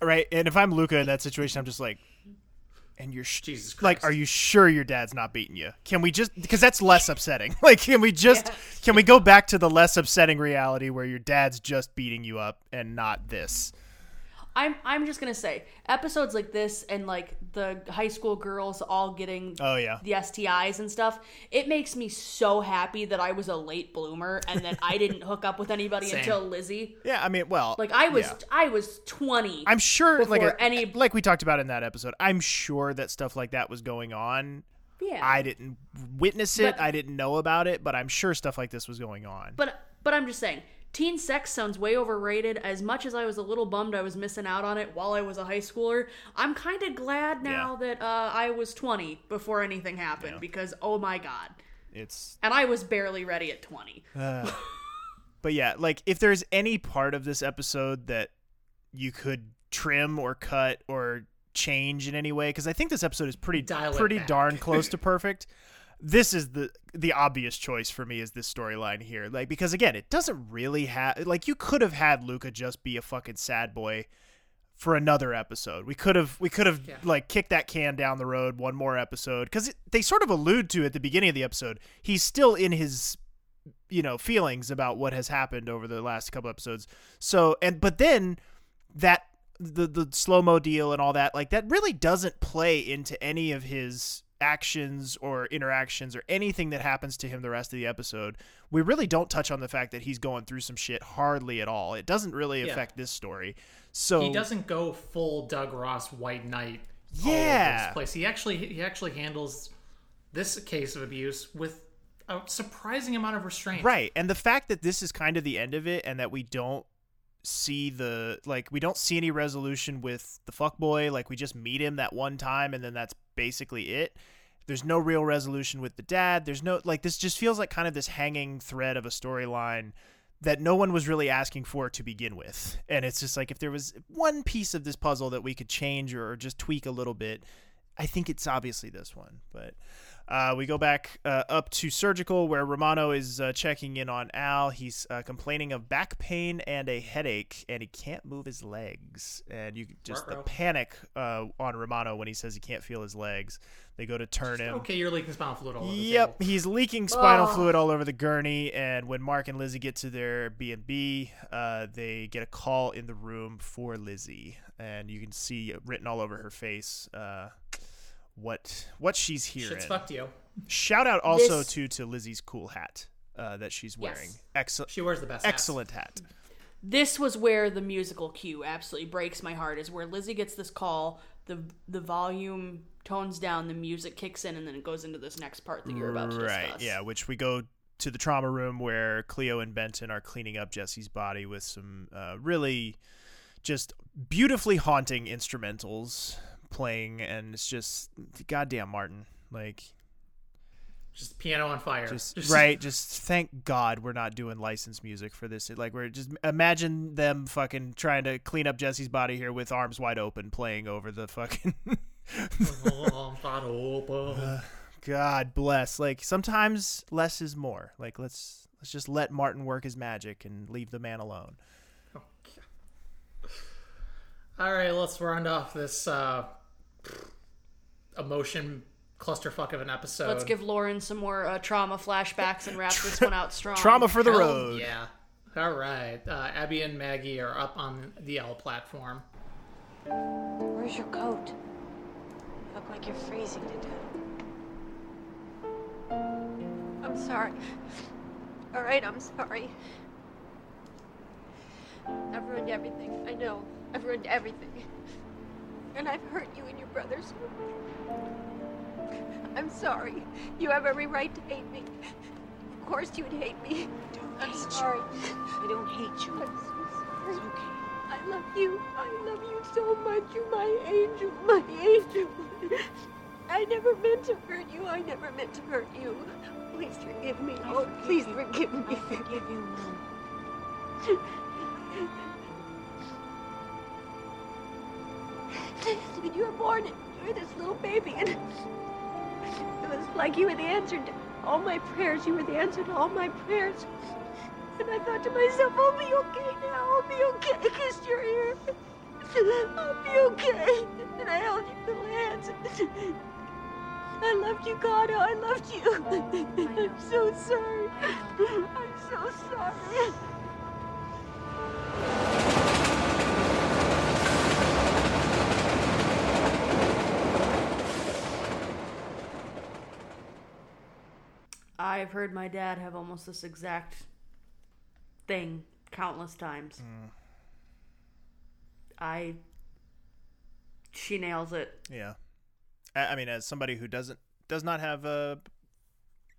Right, and if I'm Luca in that situation, I'm just like, and you're sh- Jesus Christ. like, are you sure your dad's not beating you? Can we just because that's less upsetting. Like, can we just can we go back to the less upsetting reality where your dad's just beating you up and not this? I'm I'm just gonna say episodes like this and like the high school girls all getting Oh yeah, the STIs and stuff. It makes me so happy that I was a late bloomer and that I didn't hook up with anybody Same. until Lizzie. yeah. I mean, well, Like I was yeah. I was 20. I'm sure, like a- uh, any like we talked about in that episode. I'm sure that stuff like that was going on. Yeah. I didn't witness it. But- I didn't know about it, but I'm sure stuff like this was going on. But but I'm just saying, teen sex sounds way overrated. As much as I was a little bummed I was missing out on it while I was a high schooler, I'm kind of glad now that uh, I was 20 before anything happened because oh my god, It's and I was barely ready at 20. Uh, but yeah, like if there's any part of this episode that you could trim or cut or change in any way, because I think this episode is pretty Dial pretty darn close to perfect. This is the the obvious choice for me is this storyline here, like because again, it doesn't really have like you could have had Luca just be a fucking sad boy for another episode. We could have we could have Yeah. like kicked that can down the road one more episode because they sort of allude to at the beginning of the episode he's still in his you know feelings about what has happened over the last couple episodes. So and but then that the the slow mo deal and all that like that really doesn't play into any of his actions or interactions or anything that happens to him the rest of the episode. We really don't touch on the fact that he's going through some shit hardly at all. It doesn't really Yeah. affect this story. So he doesn't go full Doug Ross White Knight. Yeah. this place. He actually he actually handles this case of abuse with a surprising amount of restraint. Right. And the fact that this is kind of the end of it and that we don't see the like we don't see any resolution with the fuck boy like we just meet him that one time and then that's basically it. There's no real resolution with the dad. There's no like this just feels like kind of this hanging thread of a storyline that no one was really asking for to begin with. And it's just like if there was one piece of this puzzle that we could change or just tweak a little bit, I think it's obviously this one. But uh, we go back uh, up to surgical where Romano is uh, checking in on Al. He's uh, complaining of back pain and a headache, and he can't move his legs. And you just the panic uh, on Romano when he says he can't feel his legs. They go to turn him. Okay, you're leaking spinal fluid all over Yep, he's leaking spinal Oh. fluid all over the gurney, and when Mark and Lizzie get to their B and B, uh, they get a call in the room for Lizzie, and you can see written all over her face uh, what what she's hearing. Shit's fucked you. Shout out also This- to to Lizzie's cool hat uh, that she's wearing. Yes. Excellent. She wears the best hats. Excellent hat. This was where the musical cue absolutely breaks my heart. Is where Lizzie gets this call, the the volume tones down, the music kicks in, and then it goes into this next part that you're about to discuss. Right. Yeah. Which we go to the trauma room where Cleo and Benton are cleaning up Jesse's body with some uh, really just beautifully haunting instrumentals playing, and it's just goddamn Martin. Like Just piano on fire. just right just thank god we're not doing licensed music for this. Like we're just imagine them fucking trying to clean up jesse's body here with arms wide open playing over the fucking god bless. Like sometimes less is more. Like let's let's just let martin work his magic and leave the man alone. All right, let's round off this uh, emotion clusterfuck of an episode. Let's give Lauren some more uh, trauma flashbacks and wrap this one out strong. trauma for the Hell road Yeah. All right. Uh, Abby and Maggie are up on the L platform. Where's your coat? You look like you're freezing to death. I'm sorry. All right, I'm sorry. I've ruined everything. I know. I've ruined everything. And I've hurt you and your brothers. I'm sorry. You have every right to hate me. Of course you'd hate me. I'm sorry. I don't hate you. I'm so sorry. It's okay. I love you. I love you so much. You're my angel. My angel. I never meant to hurt you. I never meant to hurt you. Please forgive me. Oh, please forgive me. I forgive you, Mom. When you were born, you were this little baby, and it was like you were the answer to all my prayers. You were the answer to all my prayers. And I thought to myself, I'll be okay now. I'll be okay because you're here. I'll be okay. And I held you in my hands. I loved you, God. I loved you. I'm so sorry. I'm so sorry. I've heard my dad have almost this exact thing countless times. I. She nails it. Yeah. I, I mean, as somebody who doesn't does not have a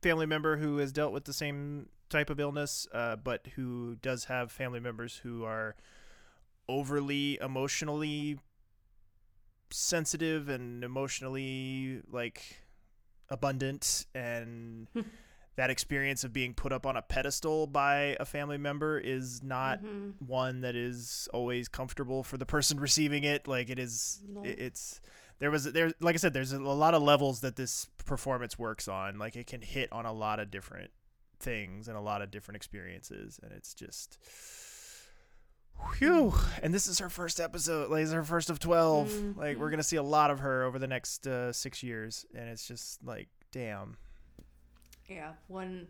family member who has dealt with the same type of illness, uh, but who does have family members who are overly emotionally sensitive and emotionally like abundant and that experience of being put up on a pedestal by a family member is not Mhm. one that is always comfortable for the person receiving it like it is No. it- it's there was there like i said there's a lot of levels that this performance works on like it can hit on a lot of different things and a lot of different experiences and it's just Whew. And this is her first episode. Like, it's her first of 12. Like, we're going to see a lot of her over the next uh, six years. And it's just like, damn. Yeah, when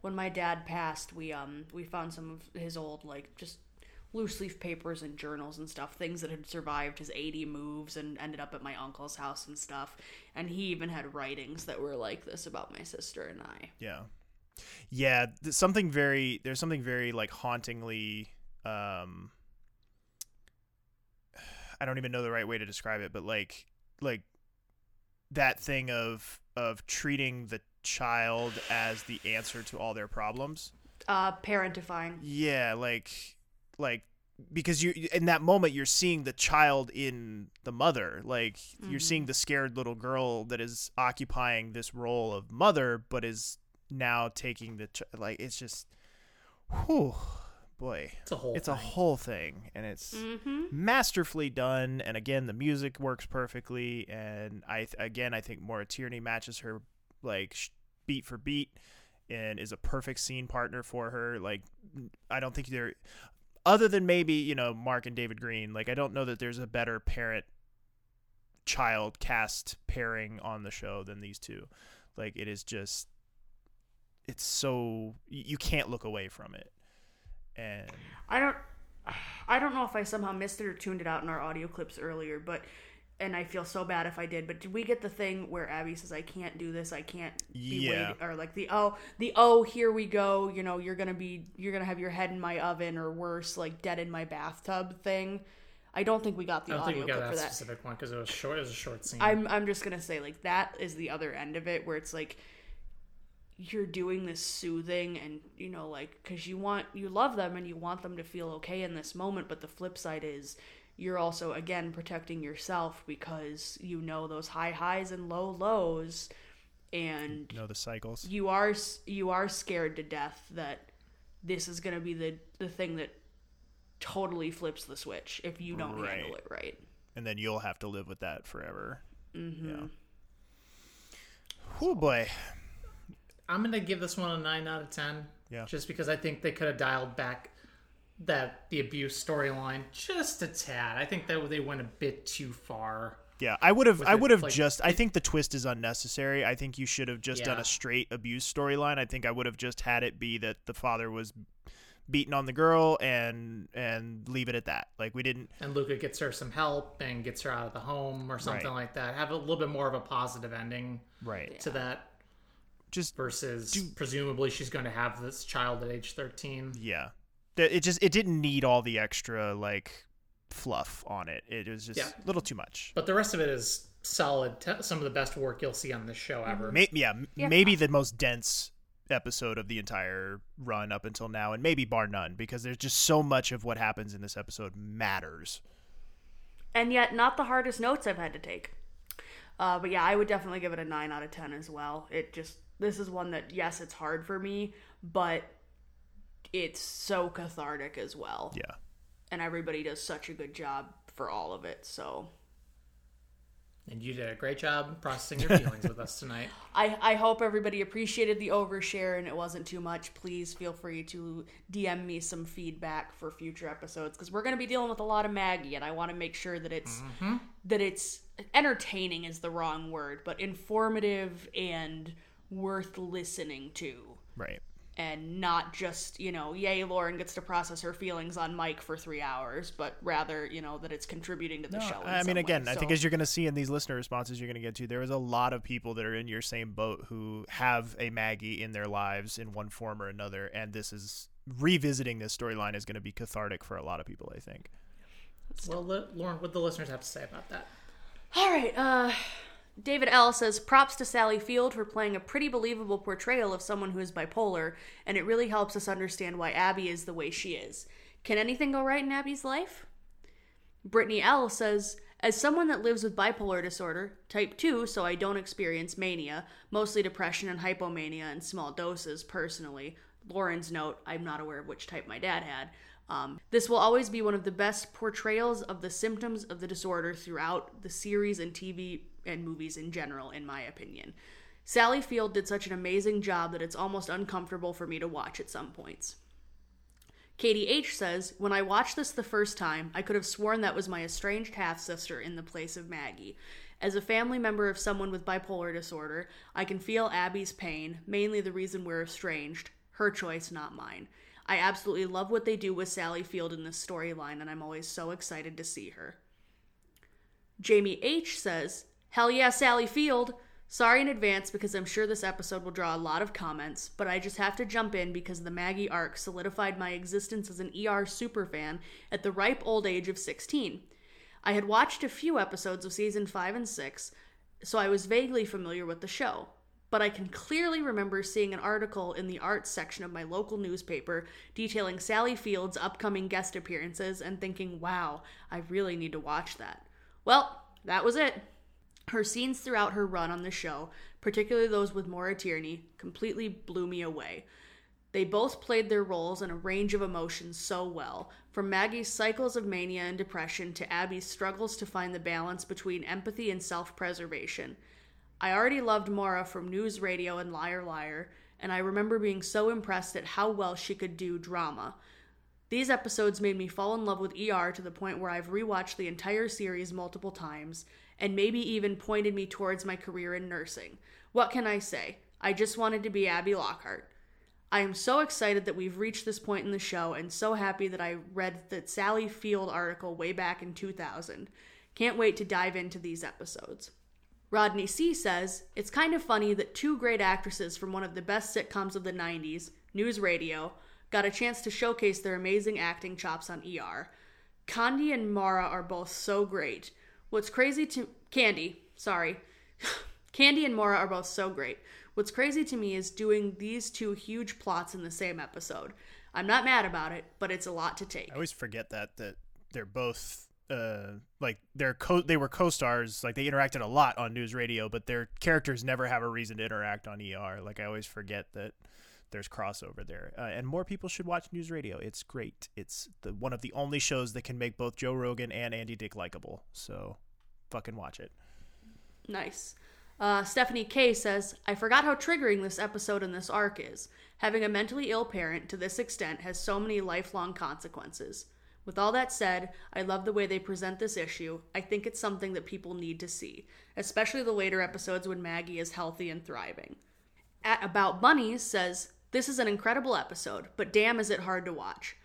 when my dad passed, we um we found some of his old like just loose leaf papers and journals and stuff, things that had survived his 80 moves and ended up at my uncle's house and stuff. And he even had writings that were like this about my sister and I. Yeah. Yeah. There's something very, there's something very like hauntingly, um, I don't even know the right way to describe it, but like, like that thing of, of treating the child as the answer to all their problems. Uh parentifying. Yeah, like like because you in that moment you're seeing the child in the mother. Like you're Mhm. seeing the scared little girl that is occupying this role of mother but is now taking the ch- like it's just whew boy. It's a whole It's a thing. whole thing and it's Mhm. masterfully done and again the music works perfectly and I th- again I think Maura Tierney matches her like beat for beat and is a perfect scene partner for her like I don't think there other than maybe you know Mark and David Greene like I don't know that there's a better parent child cast pairing on the show than these two. Like it is just it's so you can't look away from it. And I don't I don't know if I somehow missed it or tuned it out in our audio clips earlier, but and I feel so bad if I did, but did we get the thing where Abby says I can't do this, I can't be Yeah. waiting or like the oh the oh here we go, you know, you're gonna be you're gonna have your head in my oven or worse, like dead in my bathtub thing. I don't think we got the I don't audio think we got clip that for that. specific one because it was short. It was a short scene. I'm I'm just gonna say like that is the other end of it where it's like you're doing this soothing and you know like because you want you love them and you want them to feel okay in this moment but the flip side is you're also again protecting yourself because you know those high highs and low lows and you know the cycles you are you are scared to death that this is going to be the the thing that totally flips the switch if you don't handle it right and then you'll have to live with that forever mm-hmm. Yeah. Oh boy. I'm gonna give this one a nine out of ten. Yeah. Just because I think they could have dialed back that the abuse storyline just a tad. I think that they went a bit too far. Yeah, I would have. I would have like, just. I think the twist is unnecessary. I think you should have just done a straight abuse storyline. I think I would have just had it be that the father was beating on the girl and and leave it at that. Like we didn't. And Luca gets her some help and gets her out of the home or something Right. like that. Have a little bit more of a positive ending Right. to that. Just versus presumably she's going to have this child at age 13. Yeah. That- It just it didn't need all the extra like fluff on it. It was just Yeah. a little too much. But the rest of it is solid. T- some of the best work you'll see on this show ever. May- yeah, m- Yeah. maybe the most dense episode of the entire run up until now, and maybe bar none, because there's just so much of what happens in this episode matters. and yet not the hardest notes I've had to take. Uh, but yeah, I would definitely give it a nine out of ten as well. It just this is one that yes, it's hard for me, but it's so cathartic as well. Yeah. And everybody does such a good job for all of it. So And you did a great job processing your feelings with us tonight. I, I hope everybody appreciated the overshare and it wasn't too much. Please feel free to DM me some feedback for future episodes because we're going to be dealing with a lot of Maggie and I want to make sure that it's Mhm. that it's entertaining is the wrong word, but informative and worth listening to. Right. And not just, you know, yay, Lauren gets to process her feelings on Mike for three hours, but rather, you know, that it's contributing to the No, show. in I some mean, way. again, I think as you're going to see in these listener responses you're going to get to, there is a lot of people that are in your same boat who have a Maggie in their lives in one form or another, and this is revisiting this storyline is going to be cathartic for a lot of people. I think. Well, Lauren, what do the listeners have to say about that? All right. Uh, David L says props to Sally Field for playing a pretty believable portrayal of someone who is bipolar, and it really helps us understand why Abby is the way she is. Can anything go right in Abby's life? Brittany L says, as someone that lives with bipolar disorder, type 2, so I don't experience mania, mostly depression and hypomania in small doses personally. Lauren's note, I'm not aware of which type my dad had. Um, this will always be one of the best portrayals of the symptoms of the disorder throughout the series and TV and movies in general, in my opinion. Sally Field did such an amazing job that it's almost uncomfortable for me to watch at some points. Katie H says, When I watched this the first time, I could have sworn that was my estranged half sister in the place of Maggie. As a family member of someone with bipolar disorder, I can feel Abby's pain, mainly the reason we're estranged. Her choice, not mine. I absolutely love what they do with Sally Field in this storyline, and I'm always so excited to see her. Jamie H says, Hell yeah, Sally Field! Sorry in advance because I'm sure this episode will draw a lot of comments, but I just have to jump in because the Maggie arc solidified my existence as an ER superfan at the ripe old age of 16. I had watched a few episodes of season 5 and 6, so I was vaguely familiar with the show. But I can clearly remember seeing an article in the arts section of my local newspaper detailing Sally Field's upcoming guest appearances and thinking, wow, I really need to watch that. Well, that was it. Her scenes throughout her run on the show, particularly those with Maura Tierney, completely blew me away. They both played their roles in a range of emotions so well, from Maggie's cycles of mania and depression to Abby's struggles to find the balance between empathy and self preservation. I already loved Maura from News Radio and Liar Liar, and I remember being so impressed at how well she could do drama. These episodes made me fall in love with ER to the point where I've rewatched the entire series multiple times, and maybe even pointed me towards my career in nursing. What can I say? I just wanted to be Abby Lockhart. I am so excited that we've reached this point in the show and so happy that I read the Sally Field article way back in 2000. Can't wait to dive into these episodes. Rodney C says, It's kind of funny that two great actresses from one of the best sitcoms of the 90s, News Radio, got a chance to showcase their amazing acting chops on ER. Khandi and Maura are both so great. What's crazy to Khandi, sorry. Khandi and Maura are both so great. What's crazy to me is doing these two huge plots in the same episode. I'm not mad about it, but it's a lot to take. I always forget that that they're both uh like they're co they were co-stars like they interacted a lot on news radio but their characters never have a reason to interact on ER like I always forget that there's crossover there uh, and more people should watch news radio it's great it's the one of the only shows that can make both Joe Rogan and Andy Dick likable so fucking watch it Nice. Uh, Stephanie K says, I forgot how triggering this episode and this arc is. Having a mentally ill parent to this extent has so many lifelong consequences. With all that said, I love the way they present this issue. I think it's something that people need to see, especially the later episodes when Maggie is healthy and thriving. At About Bunnies says, This is an incredible episode, but damn is it hard to watch.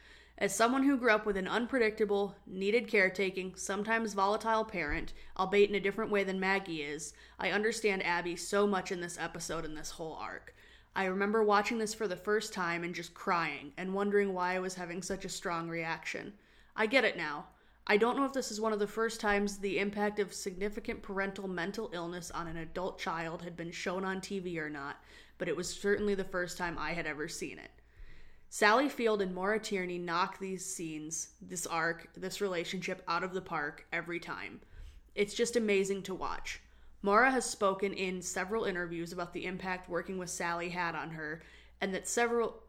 As someone who grew up with an unpredictable, needed caretaking, sometimes volatile parent, albeit in a different way than Maggie is, I understand Abby so much in this episode and this whole arc. I remember watching this for the first time and just crying and wondering why I was having such a strong reaction. I get it now. I don't know if this is one of the first times the impact of significant parental mental illness on an adult child had been shown on TV or not, but it was certainly the first time I had ever seen it. Sally Field and Maura Tierney knock these scenes, this arc, this relationship out of the park every time. It's just amazing to watch. Maura has spoken in several interviews about the impact working with Sally had on her, and that several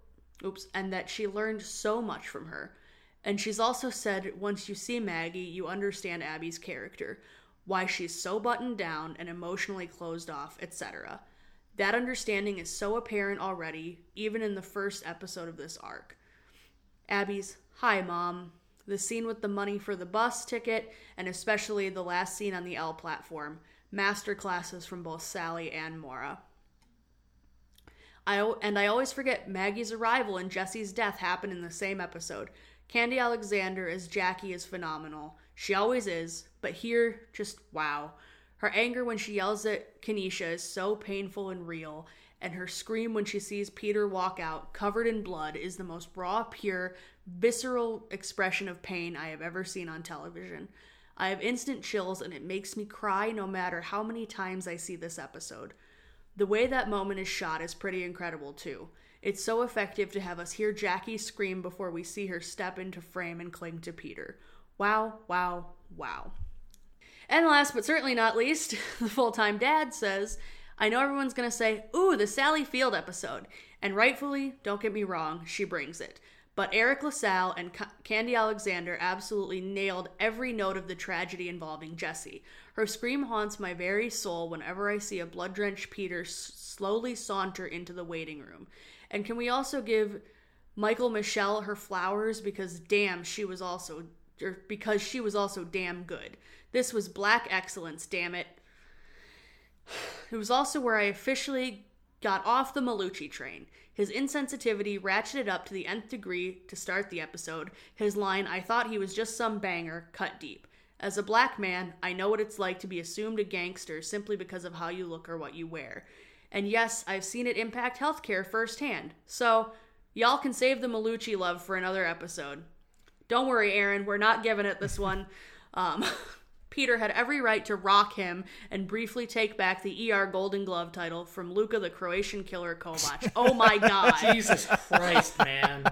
oops, and that she learned so much from her. And she's also said once you see Maggie, you understand Abby's character, why she's so buttoned down and emotionally closed off, etc. That understanding is so apparent already, even in the first episode of this arc. Abby's, Hi, Mom. The scene with the money for the bus ticket, and especially the last scene on the L platform. Master classes from both Sally and Maura. I, and I always forget Maggie's arrival and Jesse's death happened in the same episode. Khandi Alexander as Jackie is phenomenal. She always is, but here, just wow. Her anger when she yells at Kenesha is so painful and real, and her scream when she sees Peter walk out, covered in blood, is the most raw, pure, visceral expression of pain I have ever seen on television. I have instant chills, and it makes me cry no matter how many times I see this episode. The way that moment is shot is pretty incredible, too. It's so effective to have us hear Jackie scream before we see her step into frame and cling to Peter. Wow, wow, wow. And last but certainly not least, the full time dad says, I know everyone's gonna say, ooh, the Sally Field episode. And rightfully, don't get me wrong, she brings it. But Eric LaSalle and Khandi Alexander absolutely nailed every note of the tragedy involving Jesse. Her scream haunts my very soul whenever I see a blood drenched Peter s- slowly saunter into the waiting room. And can we also give Michael Michele her flowers because damn, she was also or because she was also damn good. This was black excellence, damn it. It was also where I officially got off the Malucci train. His insensitivity ratcheted up to the nth degree to start the episode. His line, I thought he was just some banger, cut deep. As a black man, I know what it's like to be assumed a gangster simply because of how you look or what you wear. And yes, I've seen it impact healthcare firsthand. So, y'all can save the Malucci love for another episode. Don't worry, Aaron, we're not giving it this one. Um, Peter had every right to rock him and briefly take back the ER Golden Glove title from Luka the Croatian Killer Kovac. Oh my god. Jesus Christ, man.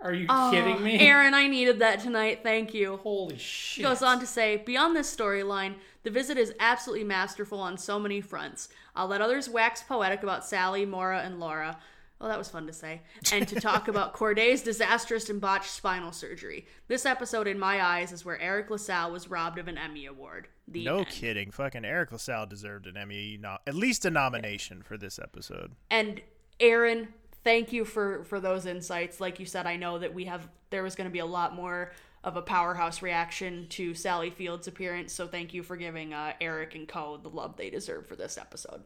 Are you Oh, kidding me? Aaron, I needed that tonight. Thank you. Holy shit. Goes on to say, beyond this storyline, the visit is absolutely masterful on so many fronts. I'll let others wax poetic about Sally, Maura, and Laura. Well, that was fun to say. And to talk about Corday's disastrous and botched spinal surgery. This episode, in my eyes, is where Eric LaSalle was robbed of an Emmy Award. The no end. kidding. Fucking Eric LaSalle deserved an Emmy, no- at least a nomination for this episode. And Aaron, thank you for for those insights. Like you said, I know that we have there was going to be a lot more of a powerhouse reaction to Sally Field's appearance. So thank you for giving uh, Eric and Co the love they deserve for this episode.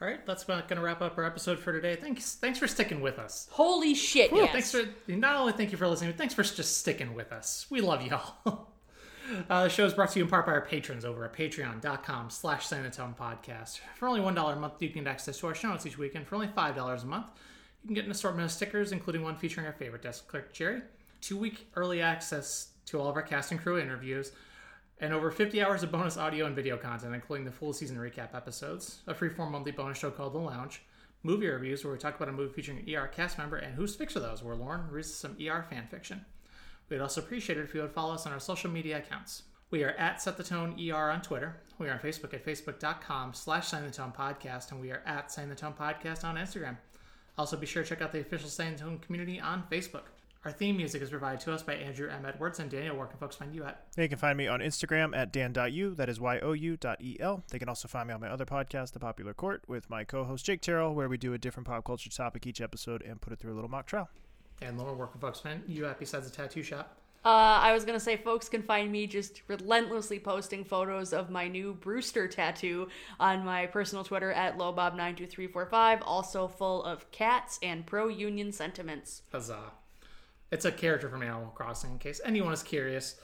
All right, that's going to wrap up our episode for today. Thanks, thanks for sticking with us. Holy shit! Whew, yes. Thanks for not only thank you for listening, but thanks for just sticking with us. We love y'all. Uh, the show is brought to you in part by our patrons over at patreon.com slash Podcast. For only $1 a month, you can get access to our show notes each week, and for only $5 a month, you can get an assortment of stickers, including one featuring our favorite desk clerk, Jerry, two-week early access to all of our cast and crew interviews, and over 50 hours of bonus audio and video content, including the full season recap episodes, a freeform monthly bonus show called The Lounge, movie reviews where we talk about a movie featuring an ER cast member, and Whose Fix Are Those, where Lauren reads some ER fan fiction. We'd also appreciate it if you would follow us on our social media accounts. We are at Set the Tone ER on Twitter. We are on Facebook at facebook.com slash Sign the Tone Podcast, and we are at Sign the Tone Podcast on Instagram. Also, be sure to check out the official Sign the Tone community on Facebook. Our theme music is provided to us by Andrew M. Edwards and Daniel. Where can folks find you at? They can find me on Instagram at dan.u, that is Y-O-U dot E-L. They can also find me on my other podcast, The Popular Court, with my co-host Jake Terrell, where we do a different pop culture topic each episode and put it through a little mock trial. And Lauren, where can folks find you at besides the tattoo shop? Uh, I was gonna say, folks can find me just relentlessly posting photos of my new Brewster tattoo on my personal Twitter at lowbob92345, also full of cats and pro-union sentiments. Huzzah. It's a character from Animal Crossing, in case anyone is curious.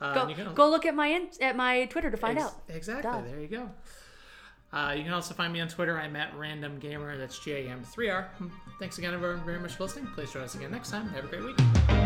Uh, Go, can- go look at my in- at my Twitter to find Ex- out. Exactly. Duh. There you go. Uh, you can also find me on Twitter. I'm at Random Gamer. That's G A M 3 R. Thanks again very, very much for listening. Please join us again next time. Have a great week.